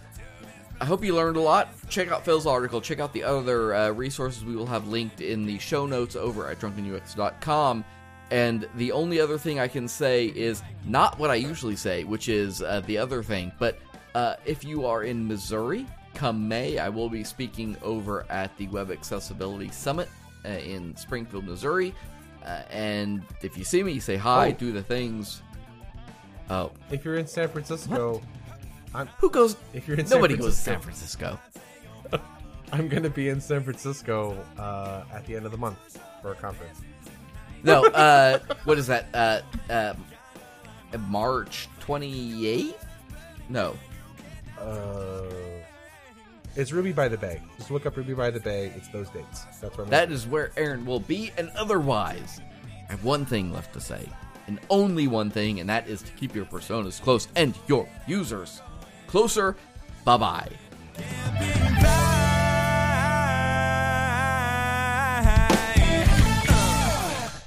i hope you learned a lot check out phil's article check out the other uh, resources we will have linked in the show notes over at drunkenux.com and the only other thing i can say is not what i usually say which is uh, the other thing but uh, if you are in missouri come may i will be speaking over at the web accessibility summit uh, in springfield missouri uh, and if you see me, say hi, Oh. do the things. Oh, If you're in San Francisco, I'm who goes? if you're in San Nobody goes to San Francisco. I'm gonna be in San Francisco uh, at the end of the month for a conference. No, uh, what is that? Uh, um, March twenty eighth? No, Uh, it's Ruby by the Bay. Just look up Ruby by the Bay. It's those dates. That's where I'm that is where Aaron will be. And otherwise, I have one thing left to say, and only one thing, and that is to keep your personas close and your users closer. Bye bye.